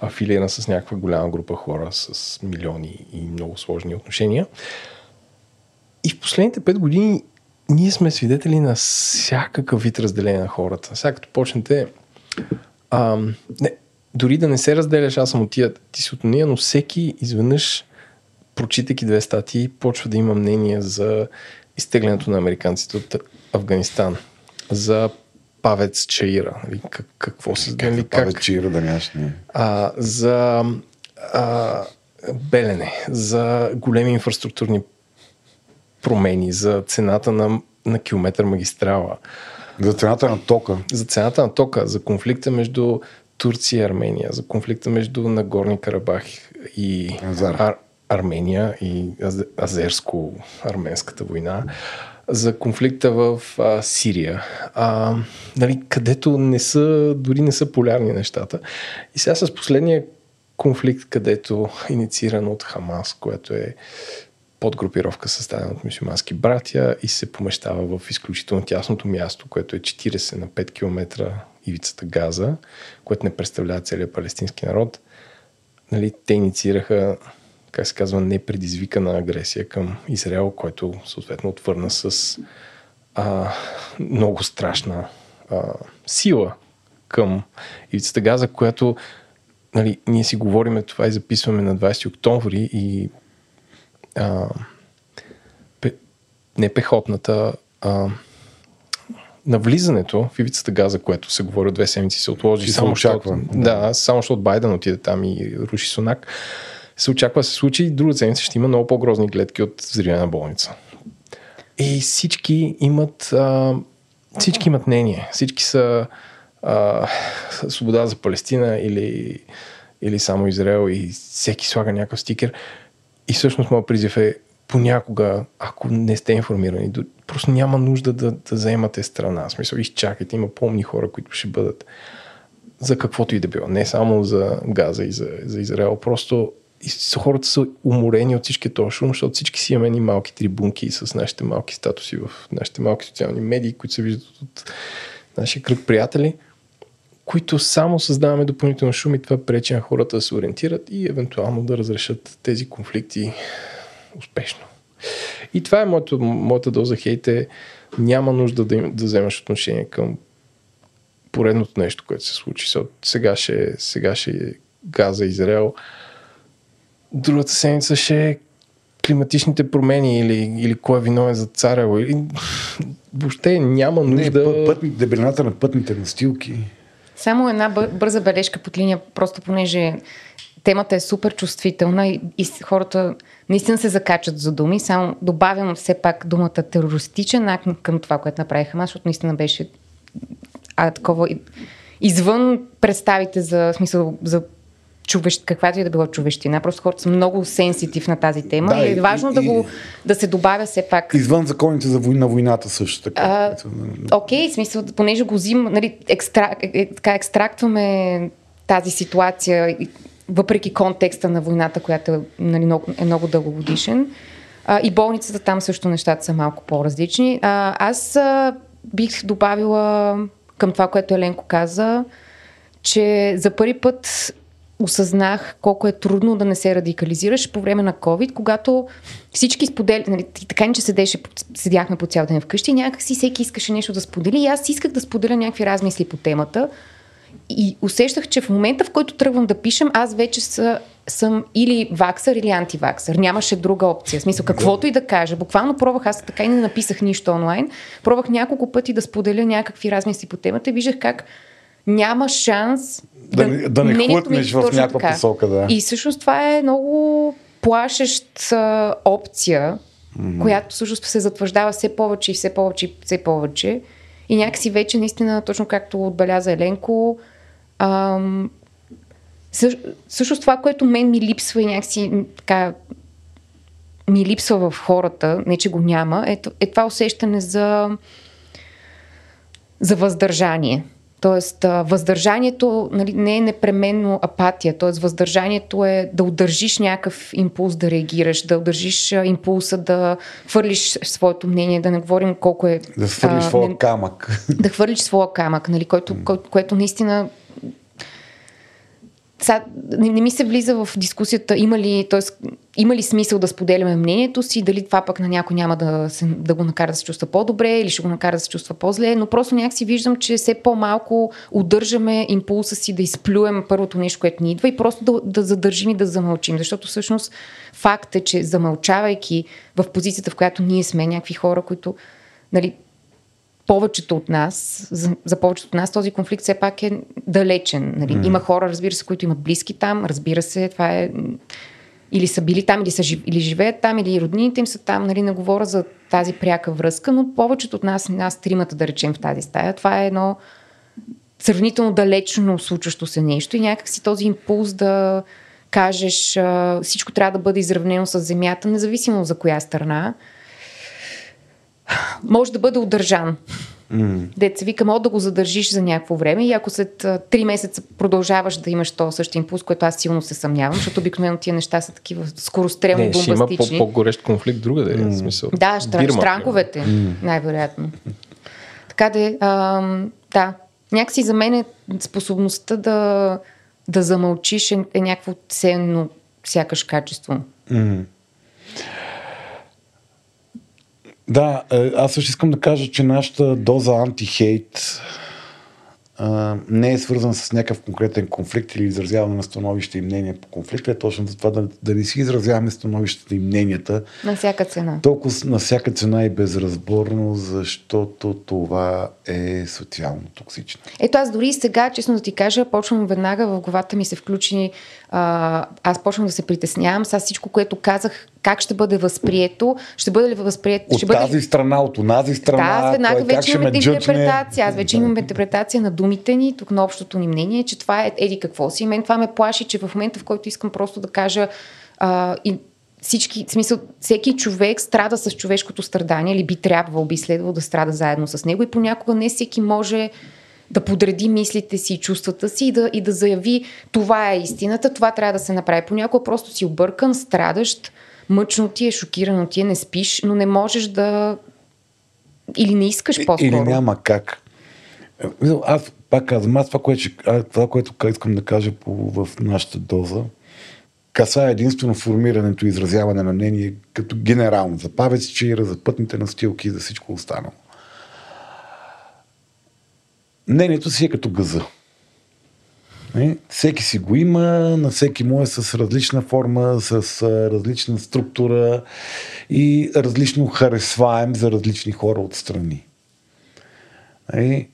афилиран с някаква голяма група хора с милиони и много сложни отношения. И в последните пет години ние сме свидетели на всякакъв вид разделение на хората. Сега като почнете а, не, дори да не се разделяш, аз съм от тия, ти си от нея, но всеки изведнъж, прочитайки две статии, почва да има мнение за изтеглянето на американците от Афганистан, за Павец Чаира. Нали, как, какво се как, нали, Павец как, Чаира да нямаш не. А, за а, Белене, за големи инфраструктурни промени, за цената на, на километър магистрала. За цената на тока. За цената на тока, за конфликта между Турция и Армения, за конфликта между Нагорни Карабах и Ар, Армения и Азерско-арменската война, за конфликта в а, Сирия, а, нали, където не са, дори не са полярни нещата. И сега с последния конфликт, където иницииран от Хамас, което е подгрупировка създадена от мусулмански братя и се помещава в изключително тясното място, което е 40 на 5 км ивицата Газа, което не представлява целият палестински народ. Нали, те инициираха, как се казва, непредизвикана агресия към Израел, който съответно отвърна с а, много страшна а, сила към ивицата Газа, която нали, ние си говориме това и записваме на 20 октомври и а, не пехотната, а, навлизането в ивицата газа, което се говори от две седмици, се отложи. само, очаква. Да, да, само защото Байден отиде там и руши Сунак. Се очаква да се случи и друга седмица ще има много по-грозни гледки от взривена болница. И всички имат, а, всички имат мнение. Всички са а, свобода за Палестина или, или само Израел и всеки слага някакъв стикер. И всъщност моят призив е понякога, ако не сте информирани, просто няма нужда да, да заемате страна. В смисъл, изчакайте, има помни хора, които ще бъдат за каквото и да било. Не само за Газа и за, за Израел. Просто хората са уморени от всички този шум, защото всички си имаме ни малки трибунки с нашите малки статуси в нашите малки социални медии, които се виждат от нашия кръг приятели – които само създаваме допълнително шум и това пречи на хората да се ориентират и евентуално да разрешат тези конфликти успешно. И това е моята, моята доза хейт е няма нужда да, им, да вземаш отношение към поредното нещо, което се случи. Сега ще, сега ще е Газа, Израел. Другата седмица ще е климатичните промени или, или кой е виновен за царя. Или... Въобще няма нужда... Не, път, дебелината на пътните настилки. Само една бърза бележка под линия, просто понеже темата е супер чувствителна и, и хората наистина се закачат за думи. Само добавям все пак думата терористичен акт към това, което направиха Хамас, защото наистина беше а, такова извън представите за смисъл за човещ, каквато и да била човещина. Просто хората са много сенситив на тази тема да, и е важно и, да, го, да се добавя все пак. Извън законите за война, войната също така. А, окей, смисъл, понеже го взим, нали, екстра, е, е, така, екстрактваме тази ситуация, въпреки контекста на войната, която нали, много, е много дългогодишен. А, и болницата там също нещата са малко по-различни. А, аз а, бих добавила към това, което Еленко каза, че за първи път осъзнах колко е трудно да не се радикализираш по време на COVID, когато всички сподели, нали, така не че седеше, седяхме по цял ден вкъщи, някакси всеки искаше нещо да сподели и аз исках да споделя някакви размисли по темата и усещах, че в момента, в който тръгвам да пишем, аз вече са, съм или ваксър, или антиваксър. Нямаше друга опция. В смисъл, каквото и да кажа. Буквално пробвах, аз така и не написах нищо онлайн. Пробвах няколко пъти да споделя някакви размисли по темата и виждах как няма шанс да, да, да не хлътнеш в някаква посока. Да. И всъщност това е много плашеща опция mm-hmm. която всъщност се затвърждава все повече и все повече и все повече. И някакси вече наистина, точно както отбеляза Еленко, ам, също, това, което мен ми липсва и някакси така ми липсва в хората, не че го няма, е, е това усещане за, за въздържание. Тоест, въздържанието нали, не е непременно апатия, т.е. въздържанието е да удържиш някакъв импулс да реагираш, да удържиш импулса да хвърлиш своето мнение, да не говорим колко е... Да хвърлиш своя камък. Да хвърлиш своя камък, нали, който, кое, което наистина сега, не, не ми се влиза в дискусията има ли, т.е. има ли смисъл да споделяме мнението си, дали това пък на някой няма да, се, да го накара да се чувства по-добре или ще го накара да се чувства по-зле, но просто някакси виждам, че все по-малко удържаме импулса си да изплюем първото нещо, което ни идва и просто да, да задържим и да замълчим, защото всъщност факт е, че замълчавайки в позицията, в която ние сме някакви хора, които нали, повечето от нас, за, за повечето от нас този конфликт все пак е далечен. Нали? Mm. Има хора, разбира се, които имат близки там, разбира се, това е или са били там, или, са, или живеят там, или роднините им са там, нали, не говоря за тази пряка връзка, но повечето от нас, нас тримата да речем в тази стая, това е едно сравнително далечно случващо се нещо и някакси този импулс да кажеш всичко трябва да бъде изравнено с земята, независимо за коя страна, може да бъде удържан. Mm. Деца вика, мога да го задържиш за някакво време и ако след три месеца продължаваш да имаш този същия импулс, което аз силно се съмнявам, защото обикновено тия неща са такива скорострелни, Не, бомбастични. Ще има по-горещ конфликт друга да е mm. смисъл. Да, штра, штранговете, mm. най-вероятно. Така да, а, да, някакси за мен е способността да, да замълчиш е, е някакво ценно сякаш качество. Mm. Да, е, аз също искам да кажа, че нашата доза антихейт а, не е свързан с някакъв конкретен конфликт или изразяване на становище и мнения по конфликта, е точно за това да, да не си изразяваме становищата и мненията. На всяка цена. Толкова на всяка цена и безразборно, защото това е социално токсично. Ето аз дори сега, честно да ти кажа, почвам веднага в главата ми се включи, а, аз почвам да се притеснявам. Сега всичко, което казах, как ще бъде възприето, ще бъде ли възприето... От ще тази бъде... страна, от онази страна. Да, аз веднага вече имам интерпретация. Аз вече имам интерпретация на думите ни, тук на общото ни мнение, че това е еди какво си. Мен това ме плаши, че в момента, в който искам просто да кажа а, и всички, в смисъл, всеки човек страда с човешкото страдание или би трябвало, би следвало да страда заедно с него и понякога не всеки може да подреди мислите си и чувствата си и да, и да заяви това е истината, това трябва да се направи. Понякога просто си объркан, страдащ, мъчно ти е, шокирано ти е, не спиш, но не можеш да... Или не искаш по-скоро. Или няма как. Аз пак казвам, аз това, което, това, което искам да кажа по, в нашата доза, каса единствено формирането и изразяване на мнение като генерално за павец чира, за пътните настилки и за всичко останало. Мнението си е като гъза. Не? Всеки си го има, на всеки му е с различна форма, с различна структура и различно харесваем за различни хора отстрани. Не?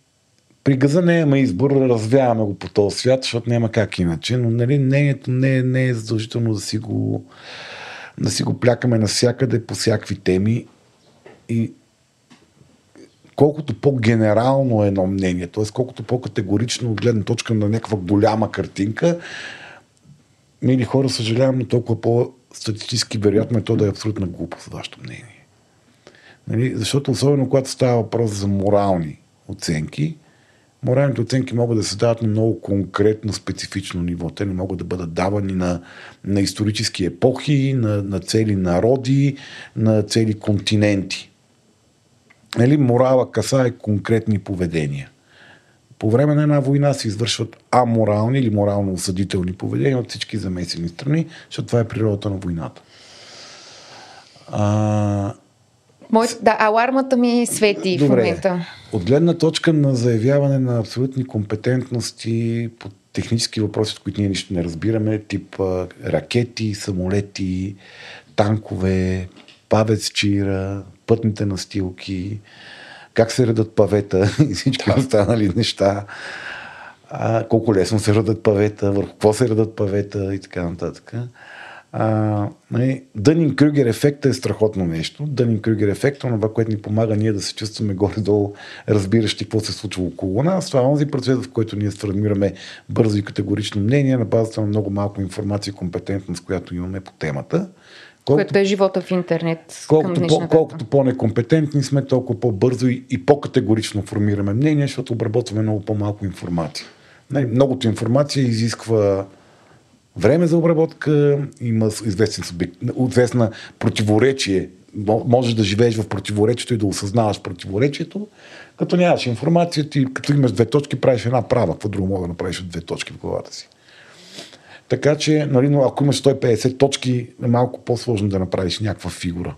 При газа не има избор, развяваме го по този свят, защото няма как иначе, но нали, мнението не, не е задължително да си го да си го плякаме навсякъде по всякакви теми и колкото по-генерално е едно мнение, т.е. колкото по-категорично от гледна точка на някаква голяма картинка, мили хора, съжалявам, но толкова по-статистически вероятно е то да е абсолютна глупост, вашето мнение. Нали? Защото особено когато става въпрос за морални оценки, моралните оценки могат да се дават на много конкретно, специфично ниво. Те не могат да бъдат давани на, на исторически епохи, на, на цели народи, на цели континенти. Нали, морала касае конкретни поведения. По време на една война се извършват аморални или морално осъдителни поведения от всички замесени страни, защото това е природата на войната. А... Мой, да, алармата ми свети Добре. в момента. От гледна точка на заявяване на абсолютни компетентности по технически въпроси, от които ние нищо не разбираме, тип ракети, самолети, танкове, павец чира, пътните настилки, как се редат павета и всички останали неща. А, колко лесно се редат павета, върху какво се редат павета и така нататък. нали, Дънин Крюгер ефекта е страхотно нещо. Дънин Крюгер ефекта, това, което ни помага ние да се чувстваме горе-долу, разбиращи какво се случва около нас. Това е онзи процес, в който ние сформираме бързо и категорично мнение на базата на много малко информация и компетентност, която имаме по темата. Колкото, което е живота в интернет. Колкото, по, колкото по-некомпетентни сме, толкова по-бързо и, и по-категорично формираме мнение, защото обработваме много по-малко информация. Нали, многото информация изисква време за обработка, има известен субект, известна противоречие. Можеш да живееш в противоречието и да осъзнаваш противоречието. Като нямаш информация, ти като имаш две точки, правиш една права. Какво друго мога да направиш от две точки в главата си? Така че, нали, но ако имаш 150 точки, е малко по-сложно да направиш някаква фигура.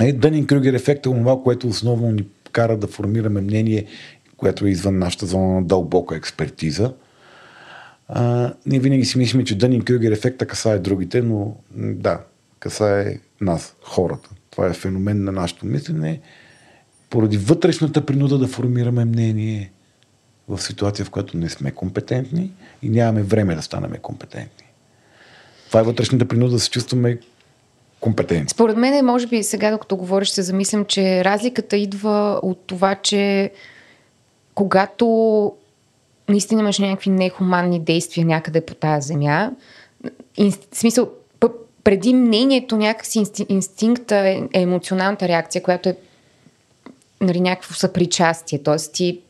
Е, Дънин Крюгер ефект е това, което основно ни кара да формираме мнение, което е извън нашата зона на дълбока експертиза. А, ние винаги си мислим, че Дънин Крюгер ефекта касае другите, но да, касае нас, хората. Това е феномен на нашето мислене. Поради вътрешната принуда да формираме мнение, в ситуация, в която не сме компетентни и нямаме време да станем компетентни. Това е вътрешната принуда да се чувстваме компетентни. Според мен, може би сега, докато говориш, се замислям, че разликата идва от това, че когато наистина имаш някакви нехуманни действия някъде по тази земя, ин, смисъл, преди мнението, някакси инстинкта, е, е емоционалната реакция, която е нали, някакво съпричастие. Тоест ти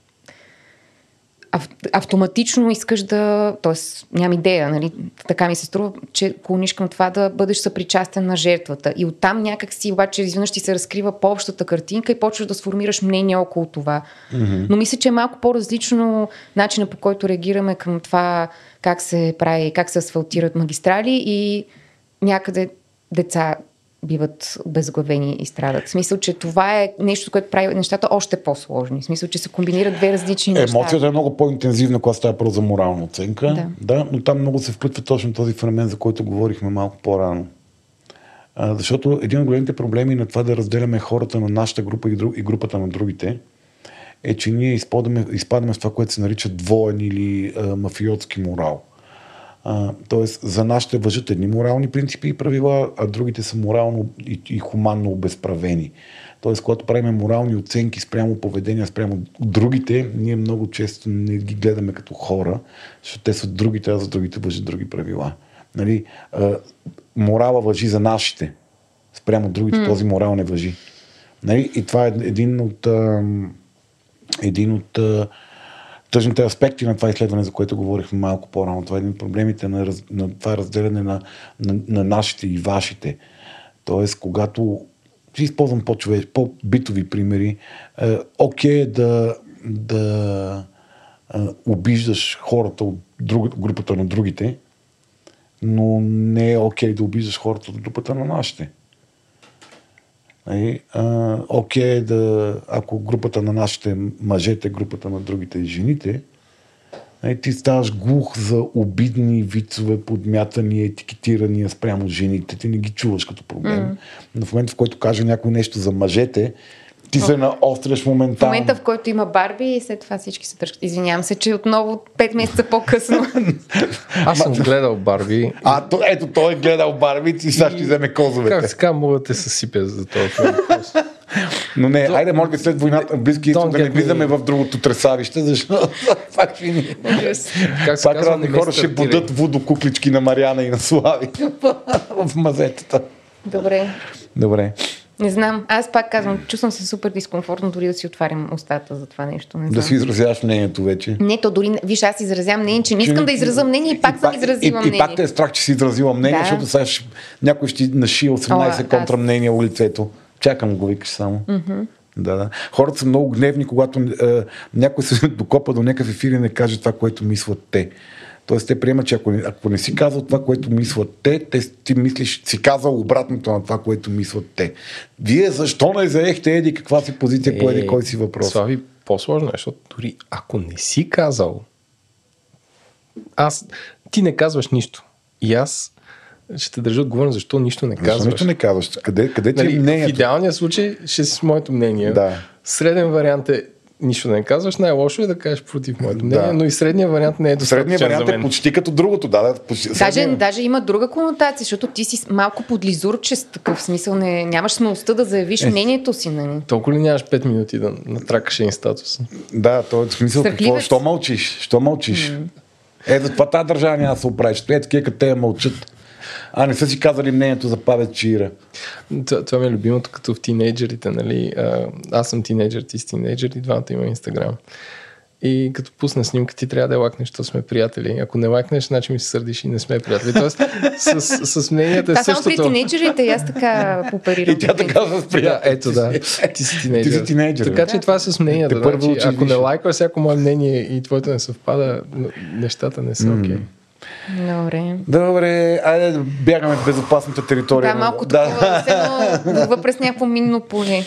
автоматично искаш да, т.е. нямам идея, нали, така ми се струва, че клониш към това да бъдеш съпричастен на жертвата. И оттам някак си обаче изведнъж ти се разкрива по-общата картинка и почваш да сформираш мнение около това. Mm-hmm. Но мисля, че е малко по-различно начина по който реагираме към това как се прави, как се асфалтират магистрали и някъде деца биват безглавени и страдат. В смисъл, че това е нещо, което прави нещата още по-сложни. В смисъл, че се комбинират две различни неща. Емоцията е много по-интензивна, когато става про за морална оценка. Да. да. но там много се включва точно този феномен, за който говорихме малко по-рано. А, защото един от големите проблеми на това да разделяме хората на нашата група и, друг, и групата на другите е, че ние изпадаме, изпадаме в това, което се нарича двоен или а, мафиотски морал. А, тоест, за нас ще въжат едни морални принципи и правила, а другите са морално и, и хуманно обезправени. Тоест, когато правим морални оценки спрямо поведения, спрямо другите, ние много често не ги гледаме като хора, защото те са другите, а за другите въжат други правила. Нали, а, морала въжи за нашите, спрямо другите mm. този морал не въжи. Нали, и това е един от, а, един от а, тъжните аспекти на това изследване, за което говорихме малко по-рано. Това е един от проблемите на, раз, на това разделяне на, на, на нашите и вашите. Тоест, когато си използвам по-човеш, по-битови примери, е, окей е да, да е, обиждаш хората от друг, групата на другите, но не е окей да обиждаш хората от групата на нашите. Нали, окей, okay, да, ако групата на нашите мъжете, групата на другите жените, нали, ти ставаш глух за обидни вицове, подмятания, етикетирания спрямо жените. Ти не ги чуваш като проблем. Mm. Но в момента, в който каже някой нещо за мъжете, ти се наостряш моментално. В момента, в който има Барби и след това всички се тръжкат. Извинявам се, че отново 5 месеца по-късно. Аз съм гледал Барби. А, то, ето той е гледал Барби и сега ще вземе козовете. Как сега мога да те съсипя за този филм? Но не, До... айде, може би след войната близки изток да не влизаме в другото тресавище, защото пак ще ни... Как пак разни хора ще будат водокуклички на Мариана и на Слави в мазетата. Добре. Добре. Не знам. Аз пак казвам, чувствам се супер дискомфортно дори да си отварям устата за това нещо. Не знам. Да си изразяваш мнението вече. Не, то дори, виж, аз изразявам мнение, че не искам да изразя мнение и пак и съм изразила мнение. И, пак те е страх, че си изразила мнение, да. защото сега ще, някой ще наши 18 О, контра аз... мнения у лицето. Чакам го, викаш само. Mm-hmm. Да, да. Хората са много гневни, когато е, някой се докопа до някакъв ефир и не каже това, което мислят те. Тоест те приемат, че ако, ако не си казал това, което мислят те, те ти мислиш, си казал обратното на това, което мислят те. Вие защо не заехте еди каква си позиция е, по еди кой си въпрос? Това ви по-сложно, защото дори ако не си казал, аз, ти не казваш нищо. И аз ще те държа отговорен защо нищо не казваш. Защо нищо не казваш? Къде, къде ти нали, е мнението? В идеалния случай ще си с моето мнение. Да. Среден вариант е нищо да не казваш, най-лошо е да кажеш против моето мнение, Да. но и средния вариант не е достатъчен Средният вариант за е почти като другото. Да, да, почти, Даже, средният- даже има друга конотация, защото ти си малко подлизурчест, такъв смисъл. Не, нямаш смелостта да заявиш Е. мнението си. Нали? Толкова ли нямаш 5 минути да натракаш един статус? Да, то е смисъл какво, що мълчиш? Що мълчиш? Е, за това тази държава няма да се оправиш. Е, такива като те я мълчат. А не са си казали мнението за Павел Чира. Това, това ми е любимото, като в тинейджерите, нали? А, аз съм тинейджер, ти си тинейджер и двамата имам Инстаграм. И като пусна снимка, ти трябва да я лайкнеш, защото сме приятели. Ако не лайкнеш, значи ми се сърдиш и не сме приятели. Тоест, с, с, с мненията е Това само при същото. тинейджерите и аз така оперирам. И тя така с Да, приятел. ето да. Ти си тинейджер. Ти си тинейджер, Така че това е с мненията. Първо Значи, ако не висше. лайква всяко мое мнение и твоето не съвпада, нещата не са окей. Добре. Добре, айде да бягаме в безопасната територия. Да, малко такова, все едно плува през някакво минно поле.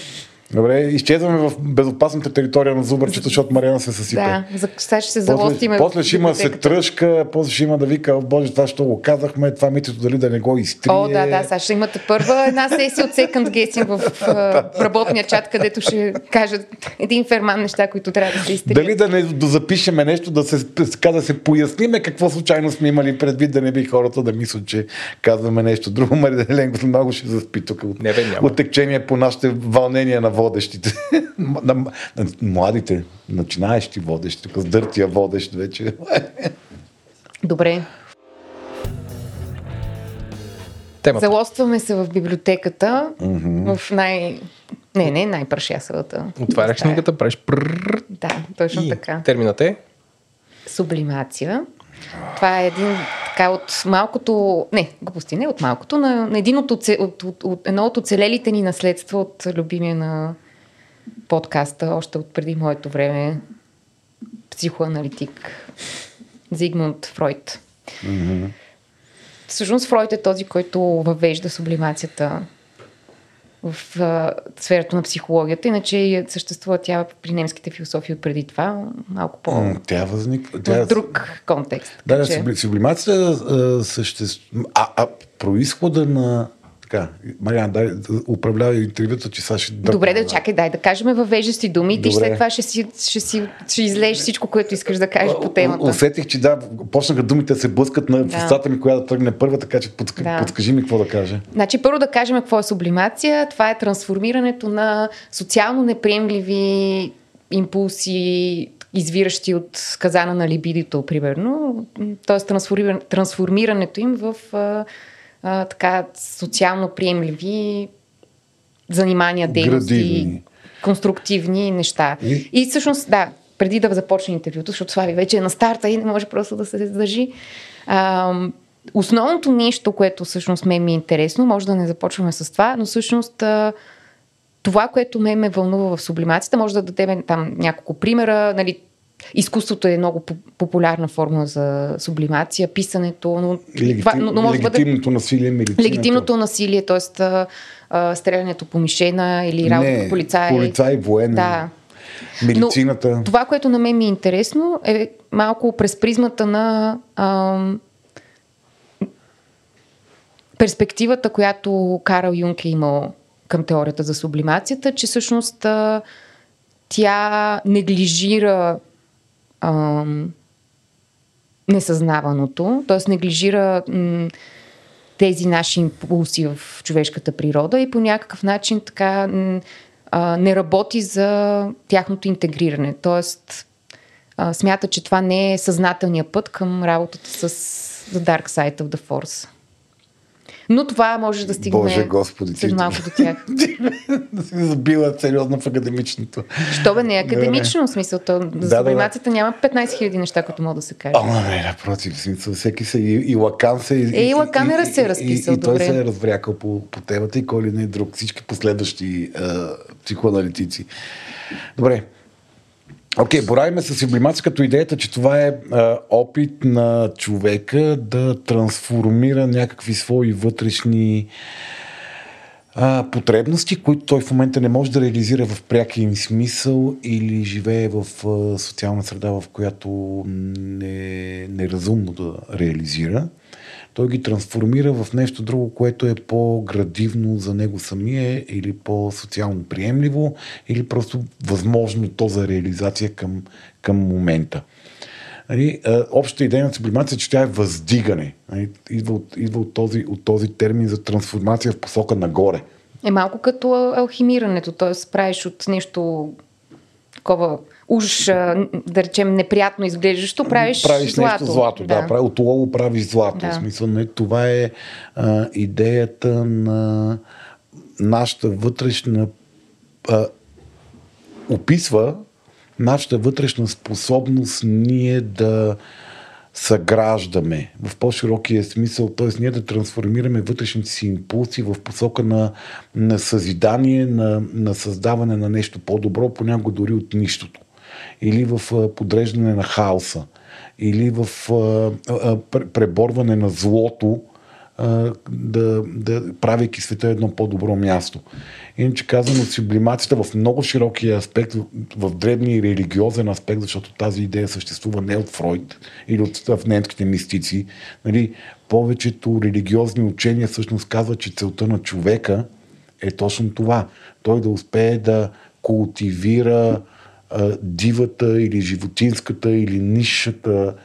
Добре, изчезваме в безопасната територия на зубърчето, защото Мариана се съсипе. Да, за, сега ще се После, залостиме. после в ще има се тръжка, после ще има да вика, «О, Боже, това що го казахме, това митето дали да не го изтрие. О, да, да, сега ще имате първа една сесия от Second Guessing в а, работния чат, където ще кажат един ферман неща, които трябва да се изтрият. Дали да не дозапишеме нещо, да се, така да се поясниме какво случайно сме имали предвид, да не би хората да мислят, че казваме нещо друго. Мария Еленко много ще заспи тук от, Не, бе, няма. от течение по нашите вълнения на водещите. на, на, на, младите, начинаещи водещи, тук с дъртия водещ вече. Добре, Темата. залостваме се в библиотеката, в най... Не, не, най-прашясалата. Отваряш стая. книгата, правиш прррр Да, точно и така. терминът е Сублимация. Това е един така от малкото, не, глупости, не от малкото, на, на един от, оце, от, от, от, едно от оцелелите ни наследства от любимия на подкаста, още от преди моето време, психоаналитик Зигмунд Фройд. Mm-hmm. Всъщност Фройд е този, който въвежда сублимацията в а, сферата на психологията, иначе съществува тя при немските философии от преди това, малко по... Тя възниква. Тя... в друг контекст. Да, че- субли- сублимацията съществува. А, а происхода на. Така, Мариан, дай, управлява интервюто, че сега ще Добре, да назад. чакай, дай да кажем въвеждащи думи и ти след това ще, си, ще, си, ще излезеш всичко, което искаш да кажеш по темата. Усетих, че да, почнаха думите да се блъскат на Да. устата ми, коя да тръгне първа, така че подска... Да. подскажи ми какво да кажа. Значи първо да кажем какво е сублимация. Това е трансформирането на социално неприемливи импулси, извиращи от казана на либидито, примерно. Тоест трансформира, трансформирането им в а, така социално приемливи занимания, дейности, Градивни. конструктивни неща. И- И всъщност, да, преди да започне интервюто, защото Слави вече е на старта и не може просто да се задържи. А, основното нещо, което всъщност ме ми е интересно, може да не започваме с това, но всъщност а, това, което ме ме вълнува в сублимацията, може да дадем там няколко примера. Нали, изкуството е много по- популярна форма за сублимация, писането, но, Легитим... това, но, но може да бъде легитимното насилие, медицината. легитимното насилие, т.е. стрелянето по мишена или работа по полицай. полицай, военен. Да. Медицината. Но това, което на мен ми е интересно, е малко през призмата на ам, перспективата, която Карл Юнг е имал към теорията за сублимацията, че всъщност а, тя неглижира ам, несъзнаваното, т.е. неглижира м, тези наши импулси в човешката природа и по някакъв начин така м, а, не работи за тяхното интегриране. Тоест, а, смята, че това не е съзнателният път към работата с The Dark Side of the Force. Но това може да стигне Боже Господи, след малко до тях. да си забила сериозно в академичното. Що бе не е академично, в смисъл, то, за да, да. сублимацията няма 15 000 неща, които могат да се кажат. Ама не, напротив, смисъл, всеки се и, и Лакан се... Е, и Лакан е се и, разписал, и, и той добре. се е разврякал по, по темата и кой ли не е друг. Всички последващи а, психоаналитици. Добре. Окей, okay, боравиме с сублимация като идеята, че това е а, опит на човека да трансформира някакви свои вътрешни а, потребности, които той в момента не може да реализира в прякия им смисъл или живее в а, социална среда, в която не е неразумно да реализира. Той ги трансформира в нещо друго, което е по-градивно за него самия или по-социално приемливо или просто възможно то за реализация към, към момента. Нали, общата идея на сублимация е, че тя е въздигане. Нали, идва от, идва от, този, от този термин за трансформация в посока нагоре. Е малко като алхимирането, т.е. правиш от нещо такова уж, да речем, неприятно изглеждащо, правиш, правиш злато. нещо злато. Да, да от олово правиш злато. Да. В смисъл, не, това е а, идеята на нашата вътрешна а, описва нашата вътрешна способност ние да съграждаме в по-широкия смисъл, т.е. ние да трансформираме вътрешните си импулси в посока на, на съзидание, на, на създаване на нещо по-добро, понякога дори от нищото. Или в подреждане на хаоса, или в преборване на злото, да, да правейки света едно по-добро място. Иначе казано, сублимацията в много широкия аспект, в, в дребния религиозен аспект, защото тази идея съществува не от Фройд или от немските мистици. Нали, повечето религиозни учения всъщност казват, че целта на човека е точно това. Той да успее да култивира а, дивата или животинската или нишата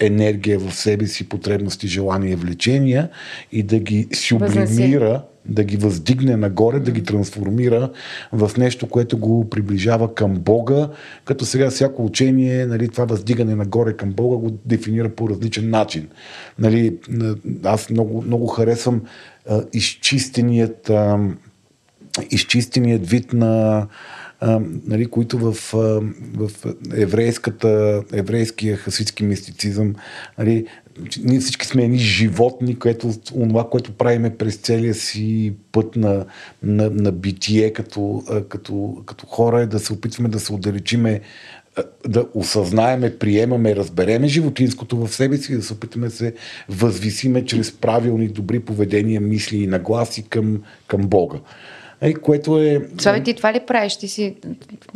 енергия в себе си, потребности, желания, влечения и да ги сублимира, да ги въздигне нагоре, да ги трансформира в нещо, което го приближава към Бога, като сега всяко учение, нали, това въздигане нагоре към Бога го дефинира по различен начин. Нали, аз много, много харесвам а, изчистеният, а, изчистеният вид на нали, които в, в еврейската, еврейския хасидски мистицизъм, нали, ние всички сме едни животни, което, това, което правиме през целия си път на, на, на битие като, като, като хора е да се опитваме да се отдалечиме да осъзнаеме, приемаме, разбереме животинското в себе си, да се опитаме да се възвисиме чрез правилни, добри поведения, мисли и нагласи към, към Бога. Което е... Слави, ти това ли правиш? Ти си...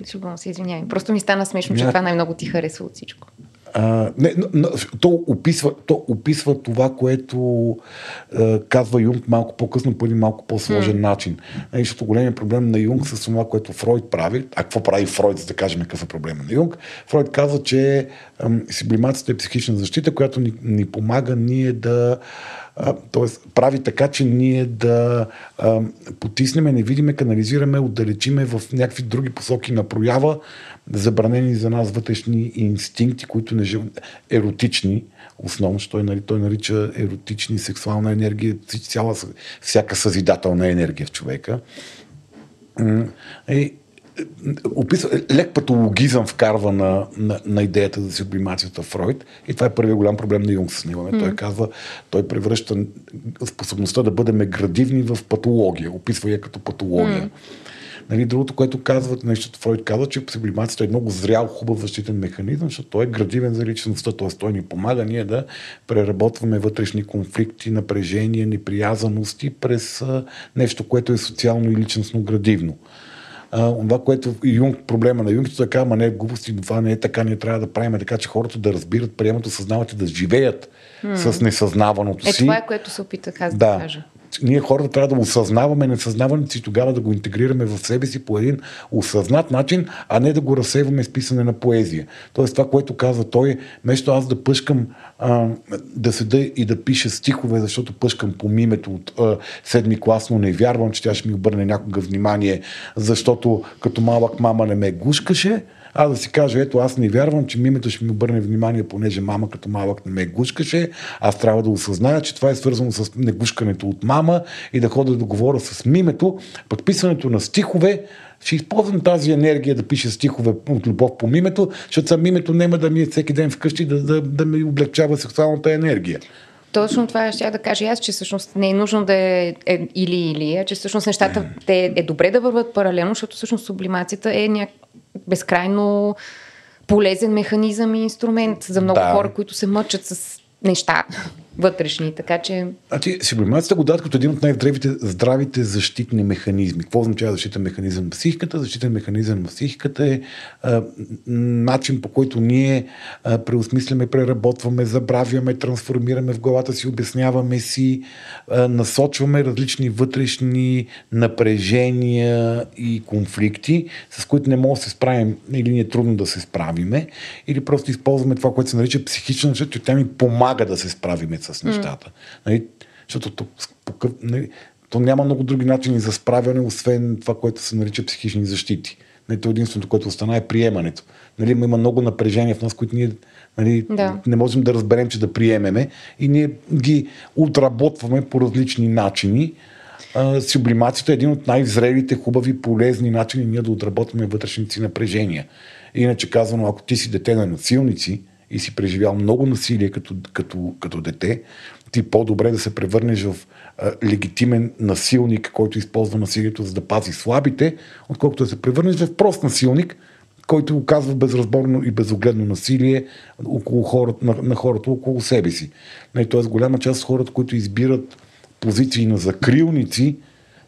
Сигурно се извинявай. Просто ми стана смешно, че това най-много ти харесва от всичко. А, не, но, то, описва, то описва това, което а, казва Юнг малко по-късно, по един малко по-сложен mm. начин. Нали, защото големият проблем на Юнг с това, което Фройд прави, а какво прави Фройд, за да кажем какъв е проблема на Юнг, Фройд казва, че сублимацията е психична защита, която ни, ни помага ние да т.е. прави така, че ние да а, потиснеме, не видиме, канализираме, отдалечиме в някакви други посоки на проява, забранени за нас вътрешни инстинкти, които не живеят еротични, основно, що той, нали, той нарича еротични, сексуална енергия, цяла, всяка съзидателна енергия в човека. И описва, лек патологизъм вкарва на, на, на идеята за сублимацията Фройд и това е първият голям проблем на Юнг с. Mm. Той казва, той превръща способността да бъдем градивни в патология, описва я като патология. Mm. Нали, другото, което казват, нещо Фройд казва, че сублимацията е много зрял, хубав защитен механизъм, защото той е градивен за личността, т.е. той ни помага ние да преработваме вътрешни конфликти, напрежения, неприязаности през нещо, което е социално и личностно градивно а, това, което Юнг, проблема на Юнг, така, ама не е глупости, това не е така, ние трябва да правим така, че хората да разбират, приемат, осъзнават и да живеят hmm. с несъзнаваното е, си. Това е което се опитах аз да, да кажа ние хората трябва да осъзнаваме несъзнаването си, тогава да го интегрираме в себе си по един осъзнат начин, а не да го разсейваме с писане на поезия. Тоест това, което казва той, вместо аз да пъшкам а, да седа и да пиша стихове, защото пъшкам по мимето от а, седми клас, но не вярвам, че тя ще ми обърне някога внимание, защото като малък мама не ме гушкаше, аз да си кажа, ето аз не вярвам, че мимето ще ми обърне внимание, понеже мама като малък не ме гушкаше. Аз трябва да осъзная, че това е свързано с негушкането от мама и да ходя да говоря с мимето. Подписването на стихове ще използвам тази енергия да пиша стихове от любов по мимето, защото сам мимето няма да ми е всеки ден вкъщи да, да, да ми облегчава сексуалната енергия. Точно това ще да кажа аз, че всъщност не е нужно да е, е или-или, а че всъщност нещата те е добре да върват паралелно, защото всъщност сублимацията е няк безкрайно полезен механизъм и инструмент за много да. хора, които се мъчат с неща. Вътрешни, така че... Значи, сублимацията го дадат като един от най-здравите здравите защитни механизми. Какво означава защитен механизъм на психиката? Защитен механизъм на психиката е а, начин по който ние а, преосмисляме, преработваме, забравяме, трансформираме в главата си, обясняваме си, а, насочваме различни вътрешни напрежения и конфликти, с които не можем да се справим или ни е трудно да се справиме, или просто използваме това, което се нарича психична, защото тя ми помага да се справиме с нещата. Mm. Нали? Защото то, нали, то няма много други начини за справяне, освен това, което се нарича психични защити. Нали, то единственото, което остана е приемането. Нали, има много напрежения в нас, които ние нали, да. не можем да разберем, че да приемеме и ние ги отработваме по различни начини. А, сублимацията е един от най-зрелите, хубави, полезни начини ние да отработваме вътрешните си напрежения. Иначе казано, ако ти си дете на насилници, и си преживял много насилие като, като, като дете, ти по-добре да се превърнеш в а, легитимен насилник, който използва насилието за да пази слабите, отколкото да се превърнеш в прост насилник, който оказва безразборно и безогледно насилие около хората, на, на хората около себе си. Тоест голяма част от хората, които избират позиции на закрилници,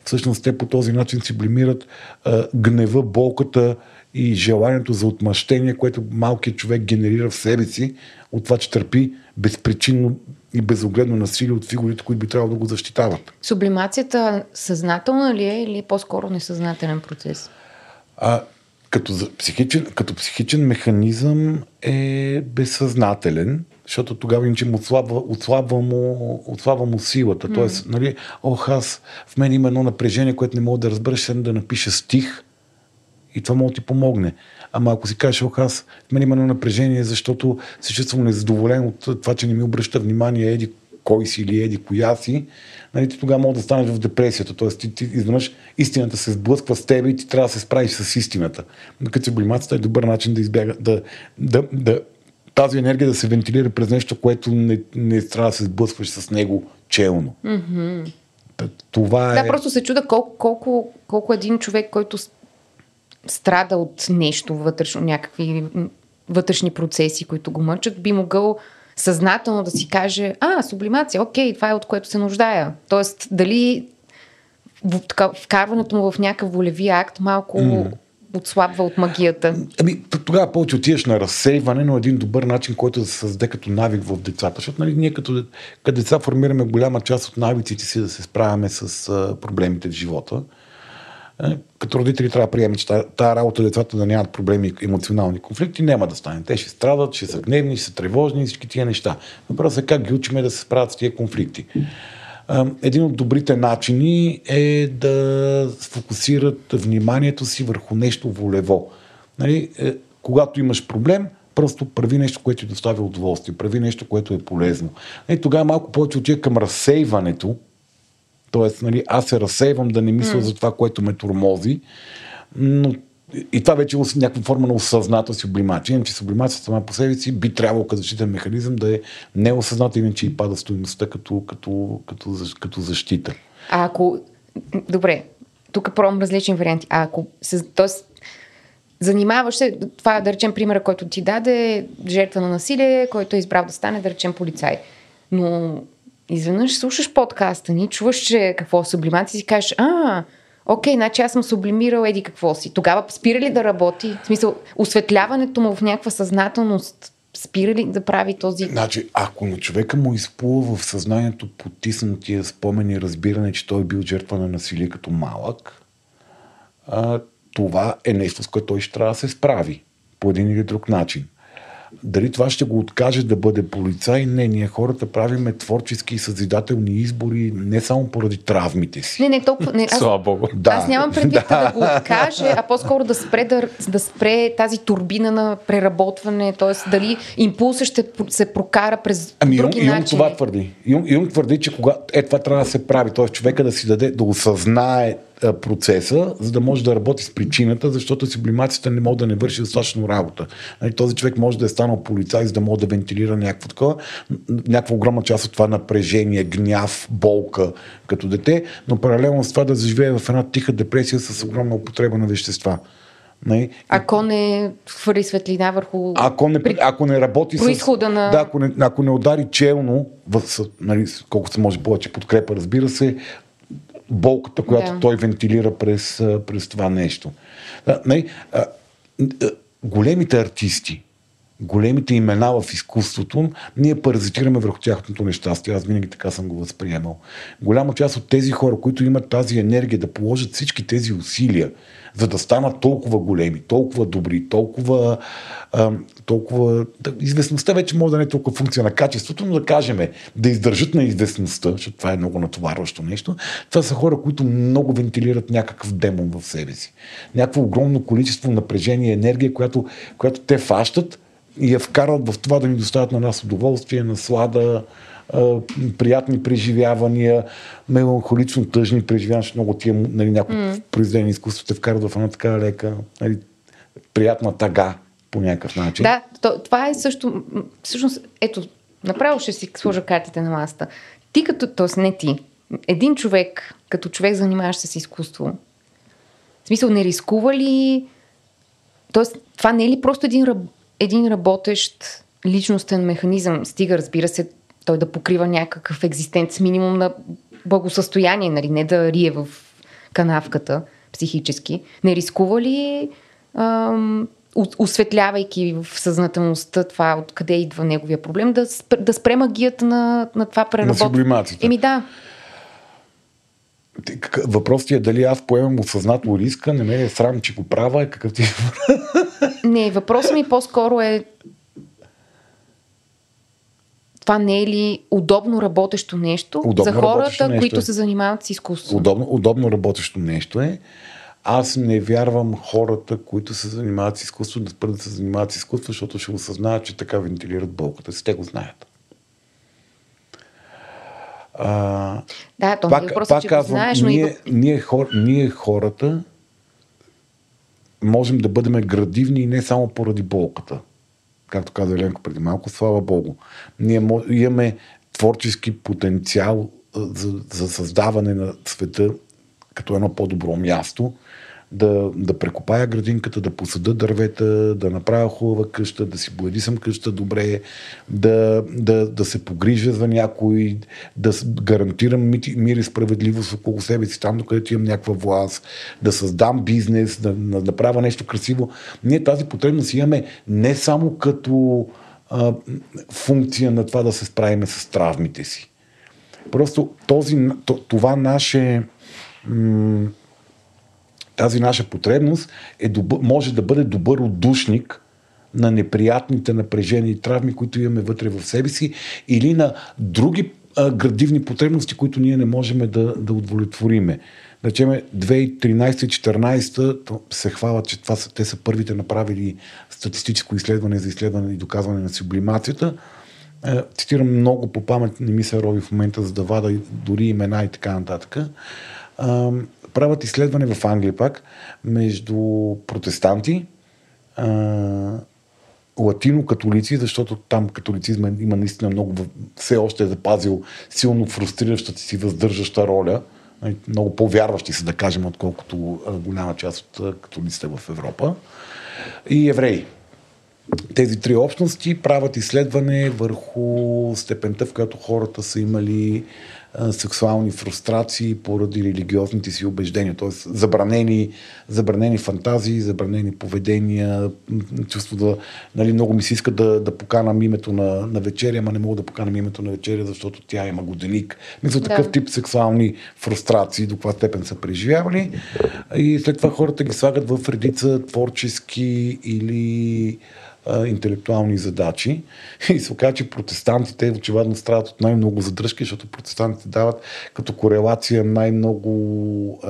всъщност те по този начин сублимират а, гнева, болката, и желанието за отмъщение, което малкият човек генерира в себе си от това, че търпи безпричинно и безогледно насилие от фигурите, които би трябвало да го защитават. Сублимацията съзнателна ли е или е по-скоро несъзнателен процес? А, като, психичен, като психичен механизъм е безсъзнателен, защото тогава иначе му отслабва, отслабва, му, отслабва му силата. Mm. Тоест, нали, ох, аз в мен има едно напрежение, което не мога да разбера, ще да напиша стих, и това може да ти помогне. Ама ако си кажеш, ох, аз в мен има едно напрежение, защото се чувствам незадоволен от това, че не ми обръща внимание еди кой си или еди коя си, нали, ти тогава може да станеш в депресията. Тоест ти, ти изведнъж истината се сблъсква с теб и ти трябва да се справиш с истината. Докато сублимацията е добър начин да избяга, да, да, да, тази енергия да се вентилира през нещо, което не, не трябва да се сблъскваш с него челно. Mm-hmm. Това е... Да, просто се чуда колко, колко, колко един човек, който страда от нещо вътрешно, някакви вътрешни процеси, които го мъчат, би могъл съзнателно да си каже, а, сублимация, окей, това е от което се нуждая. Тоест, дали вкарването му в някакъв волеви акт малко mm. отслабва от магията. Ами, тогава повече отиваш на разсейване, но един добър начин, който да се създаде като навик в децата. Защото нали, ние като, като деца формираме голяма част от навиците си да се справяме с а, проблемите в живота. Е, като родители трябва да приемем, че тази работа децата да нямат проблеми емоционални конфликти няма да стане. Те ще страдат, ще са гневни, ще са тревожни и всички тия неща. Въпросът е как ги учиме да се справят с тия конфликти. Един от добрите начини е да фокусират вниманието си върху нещо волево. Нали, е, когато имаш проблем, просто прави нещо, което ти доставя удоволствие, прави нещо, което е полезно. И тогава малко повече отива към разсейването, Тоест, нали, аз се разсейвам да не мисля mm. за това, което ме тормози, но и това вече е някаква форма на осъзната сублимация. Иначе сублимацията сама по себе си би трябвало като защитен механизъм да е неосъзната, иначе и пада стоеността като, като, като, като защита. А ако... Добре, тук пробвам различни варианти. А ако... Тоест, занимаваш се, това да речем примера, който ти даде, жертва на насилие, който е избрал да стане, да речем, полицай. Но изведнъж слушаш подкаста ни, чуваш, че какво е сублимация и си кажеш, а, окей, значи аз съм сублимирал еди какво си. Тогава спира ли да работи? В смисъл, осветляването му в някаква съзнателност спира ли да прави този... Значи, ако на човека му изплува в съзнанието потиснатия спомен и разбиране, че той е бил жертва на насилие като малък, а, това е нещо, с което той ще трябва да се справи по един или друг начин. Дали това ще го откаже да бъде полицай? Не, ние хората правиме творчески и съзидателни избори не само поради травмите си. Не, не, толкова. Не, аз, Слава Богу. Да. Аз нямам предвид да. да го откаже, а по-скоро да спре, да, да спре тази турбина на преработване, т.е. дали импулса ще се прокара през ами, други Юнг, начини. това твърди. Юнг, Юнг твърди, че кога, е, това трябва да се прави. Т.е. човека да си даде, да осъзнае процеса, за да може да работи с причината, защото сублимацията не може да не върши достатъчно работа. Нали, този човек може да е станал полицай, за да може да вентилира някакво такова, някаква огромна част от това напрежение, гняв, болка като дете, но паралелно с това да заживее в една тиха депресия с огромна употреба на вещества. Нали? Ако не хвърли светлина върху... Ако не, ако не работи с... на... Да, ако не, ако не удари челно, в, нали, колкото се може повече подкрепа, разбира се, болката, която Да. той вентилира през, през това нещо. Да, нали, а, а, големите артисти, големите имена в изкуството, ние паразитираме върху тяхното нещастие. Аз винаги така съм го възприемал. Голяма част от тези хора, които имат тази енергия да положат всички тези усилия, за да станат толкова големи, толкова добри, толкова, толкова... Да, известността вече може да не е толкова функция на качеството, но да кажем, да издържат на известността, защото това е много натоварващо нещо. Това са хора, които много вентилират някакъв демон в себе си. Някакво огромно количество напрежение, енергия, която, която те фащат и я вкарват в това да ни доставят на нас удоволствие, наслада, приятни преживявания, меланхолично тъжни преживявания, много тия нали, някои mm. произведения изкуството те вкарват в една така лека, нали, приятна тага по някакъв начин. Да, то, това е също... Всъщност, ето, направо ще си сложа картите на масата. Ти като... Тоест, не ти. Един човек, като човек занимаващ се с изкуство, в смисъл, не рискува ли... Тоест, това не е ли просто един, един работещ личностен механизъм? Стига, разбира се, той да покрива някакъв екзистенц минимум на благосъстояние, нали? не да рие в канавката психически. Не рискува ли ам, осветлявайки в съзнателността това, откъде идва неговия проблем, да, спр- да спре магията на, на това На преработване? сублимацията. Еми да, Ти- Въпросът е дали аз поемам осъзнато риска, не ме е срам, че го правя, е какъв ти не, въпросът ми по-скоро е това не е ли удобно работещо нещо Удобно за хората, нещо които е. се занимават с изкуство? удобно, удобно работещо нещо е. Аз не вярвам хората, които се занимават с изкуство, да спрат да се занимават с изкуство, защото ще осъзнаят, че така вентилират болката си. Те го знаят. А, Да, то не е въпросът, че го знаеш, но и ние, в... ние, хор, ние хората можем да бъдем градивни и не само поради болката. Както каза Еленко преди малко, слава Богу. Ние имаме творчески потенциал за, за създаване на света като едно по-добро място, да, да прекопая градинката, да посада дървета, да направя хубава къща, да си боядисам къща добре, да, да, да се погрижа за някой, да гарантирам мир и справедливост около себе си, там докъдето имам някаква власт, да създам бизнес, да, да направя нещо красиво. Ние тази потребност имаме не само като а, функция на това да се справиме с травмите си. Просто този, това наше м- тази наша потребност е добър, може да бъде добър отдушник на неприятните напрежения и травми, които имаме вътре в себе си, или на други а, градивни потребности, които ние не можем да, да удовлетвориме. Да речем, 2013-2014 то се хвалят, че това са, те са първите направили статистическо изследване за изследване и доказване на сублимацията. Цитирам много по памет, не ми се роби в момента, за да вада дори имена и така нататък. Правят изследване в Англия пак между протестанти, а, латино-католици, защото там католицизма има наистина много, все още е запазил силно фрустриращата си въздържаща роля. Нали, Много по-вярващи са, да кажем, отколкото голяма част от католиците в Европа. И евреи. Тези три общности правят изследване върху степента, в която хората са имали сексуални фрустрации поради религиозните си убеждения. Т.е. забранени, забранени фантазии, забранени поведения, чувство да... Нали, много ми се иска да, да поканам името на, на вечеря, ама не мога да поканам името на вечеря, защото тя има годеник. Мисля, Да. такъв тип сексуални фрустрации, до каква степен са преживявали. И след това хората ги слагат в редица творчески или интелектуални задачи. И се оказа, че протестантите очевидно страдат от най-много задръжки, защото протестантите дават като корелация най-много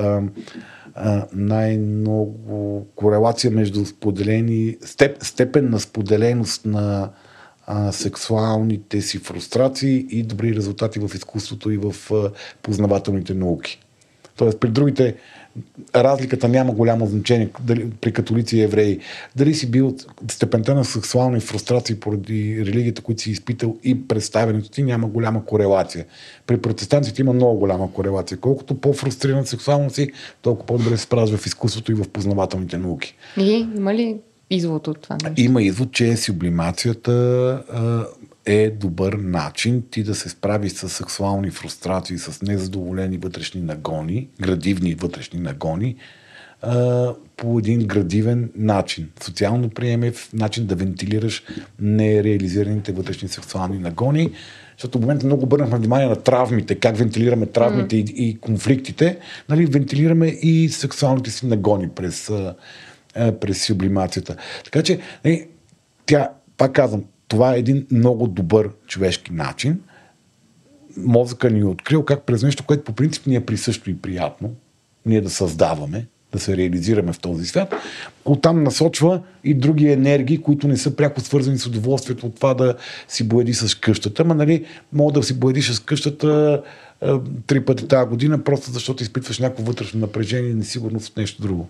най-много корелация между споделени степ, степен на споделеност на сексуалните си фрустрации и добри резултати в изкуството и в познавателните науки. Тоест при другите разликата няма голямо значение дали, при католици и евреи. Дали си бил степента на сексуални фрустрации поради религията, които си изпитал и представянето ти, няма голяма корелация. При протестантите има много голяма корелация. Колкото по-фрустриран сексуално си, толкова по-добре се справяш в изкуството и в познавателните науки. И има ли извод от това нещо? Има извод, че сублимацията а, е добър начин ти да се справиш с сексуални фрустрации, с незадоволени вътрешни нагони, градивни вътрешни нагони, по един градивен начин. Социално приемев начин да вентилираш нереализираните вътрешни сексуални нагони, защото в момента много обърнахме внимание на травмите, как вентилираме травмите mm. и, и конфликтите, нали, вентилираме и сексуалните си нагони през, през сублимацията. Така че, нали, тя, пак казвам, това е един много добър човешки начин. Мозъка ни е открил как през нещо, което по принцип ни е присъщо и приятно, ние да създаваме, да се реализираме в този свят, оттам насочва и други енергии, които не са пряко свързани с удоволствието от това да си боеди с къщата. Ма нали, мога да си боедиш с къщата три пъти тази година, просто защото изпитваш някакво вътрешно напрежение и несигурност от нещо друго.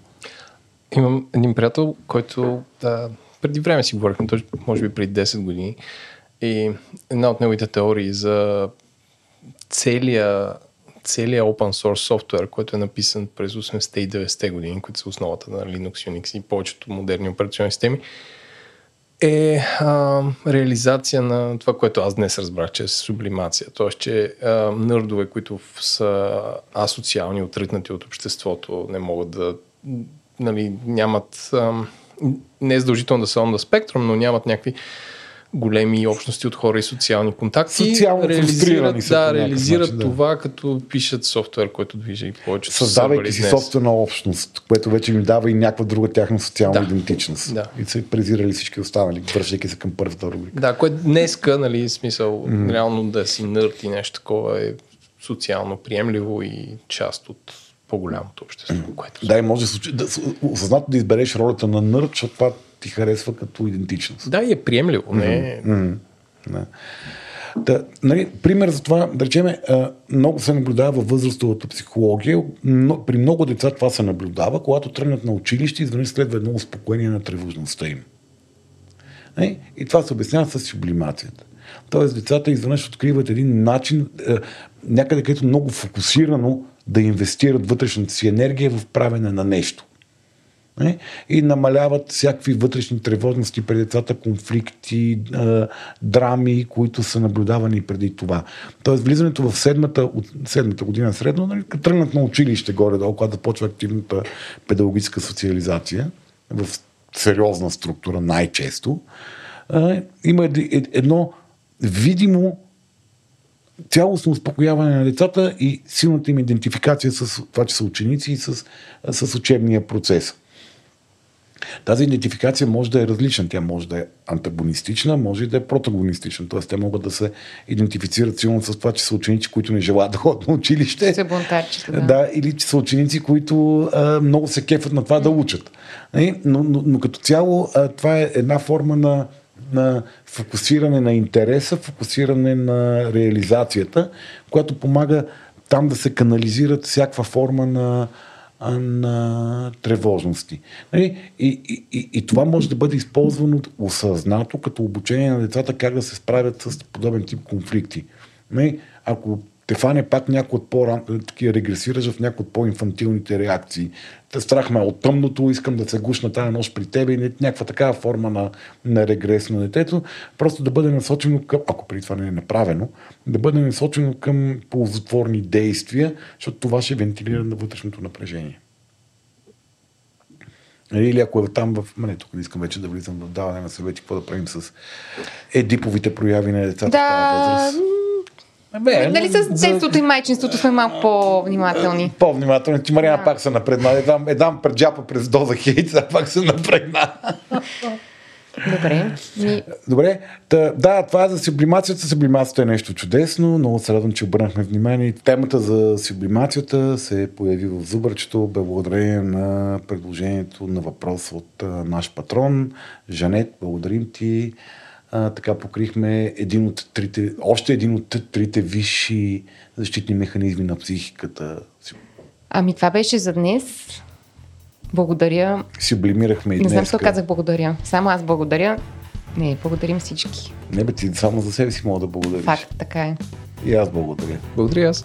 Имам един приятел, който да, преди време си говорихме, може би преди 10 години. И една от неговите теории за целия, целия open source софтуер, който е написан през 80-те и 90-те години, които са основата на Linux, Unix и повечето модерни операционни системи, е а, реализация на това, което аз днес разбрах, че е сублимация. Тоест, че а, нърдове, които са асоциални, отритнати от обществото, не могат да нали, нямат а, не е задължително да са on the spectrum, но нямат някакви големи общности от хора и социални контакти. Социално реализират, са да, реализират начин, да. това, като пишат софтуер, който движи повече. Създавайки си днес. собствена общност, което вече им дава и някаква друга тяхна социална да. идентичност. Да. И са презирали всички останали, връщайки се към първата рубрика. Да, което днеска, нали, смисъл, mm. реално да си нърт и нещо такова е социално приемливо и част от по-голямото общество. Което... Да, и може да, случи, да осъзнато да избереш ролята на нърд, защото това ти харесва като идентичност. Да, и е приемливо. Не... Mm-hmm. Да. Да, нали, пример за това, да речем, много се наблюдава във възрастовата психология. Но, при много деца това се наблюдава, когато тръгнат на училище, изведнъж следва едно успокоение на тревожността им. Нали? И това се обяснява с сублимацията. Тоест, децата изведнъж откриват един начин, някъде където много фокусирано да инвестират вътрешната си енергия в правене на нещо. Не? И намаляват всякакви вътрешни тревожности пред децата, конфликти, драми, които са наблюдавани преди това. Тоест, влизането в седмата, от седмата година средно, нали, тръгнат на училище горе-долу, когато започва активната педагогическа социализация в сериозна структура най-често, има едно видимо цялостно успокояване на децата и силната им идентификация с това, че са ученици и с, с учебния процес. Тази идентификация може да е различна. Тя може да е антагонистична, може и да е протагонистична. Тоест, те могат да се идентифицират силно с това, че са ученици, които не желаят да ходят на училище. Бунтарчета, да. да. Или че са ученици, които а, много се кефат на това да учат. Нали? Но, но, но като цяло, а, това е една форма на на фокусиране на интереса, фокусиране на реализацията, която помага там да се канализират всякаква форма на, на тревожности. Нали? И, и, и, и това може да бъде използвано осъзнато като обучение на децата как да се справят с подобен тип конфликти. Нали? Ако те фане пак някой от по такива регресираш в някои от по-инфантилните реакции. Страх ме от тъмното, искам да се гушна тази нощ при тебе и някаква такава форма на, на регрес на детето, просто да бъде насочено към, ако при това не е направено, да бъде насочено към ползотворни действия, защото това ще вентилира на вътрешното напрежение. Или ако е там в... Мене, тук не искам вече да влизам в даване на съвети, какво да правим с едиповите прояви на децата да, в тази възраст. Бе, нали с детството и майчинството сме малко по-внимателни? По-внимателни. Ти, Мариана, да. пак се напредна. Едам, едам пред джапа през доза хейт, а пак се напредна. Добре. Ми... Добре. Та, да, това е за сублимацията. Сублимацията е нещо чудесно. Много се радвам, че обърнахме внимание. Темата за сублимацията се появи в Зубърчето благодарение на предложението на въпрос от а, наш патрон. Жанет, благодарим ти а, така покрихме един от трите, още един от трите висши защитни механизми на психиката. Ами това беше за днес. Благодаря. Си облимирахме и Не знам днес. защо казах благодаря. Само аз благодаря. Не, благодарим всички. Не бе, ти само за себе си мога да благодариш. Факт, така е. И аз благодаря. Благодаря аз.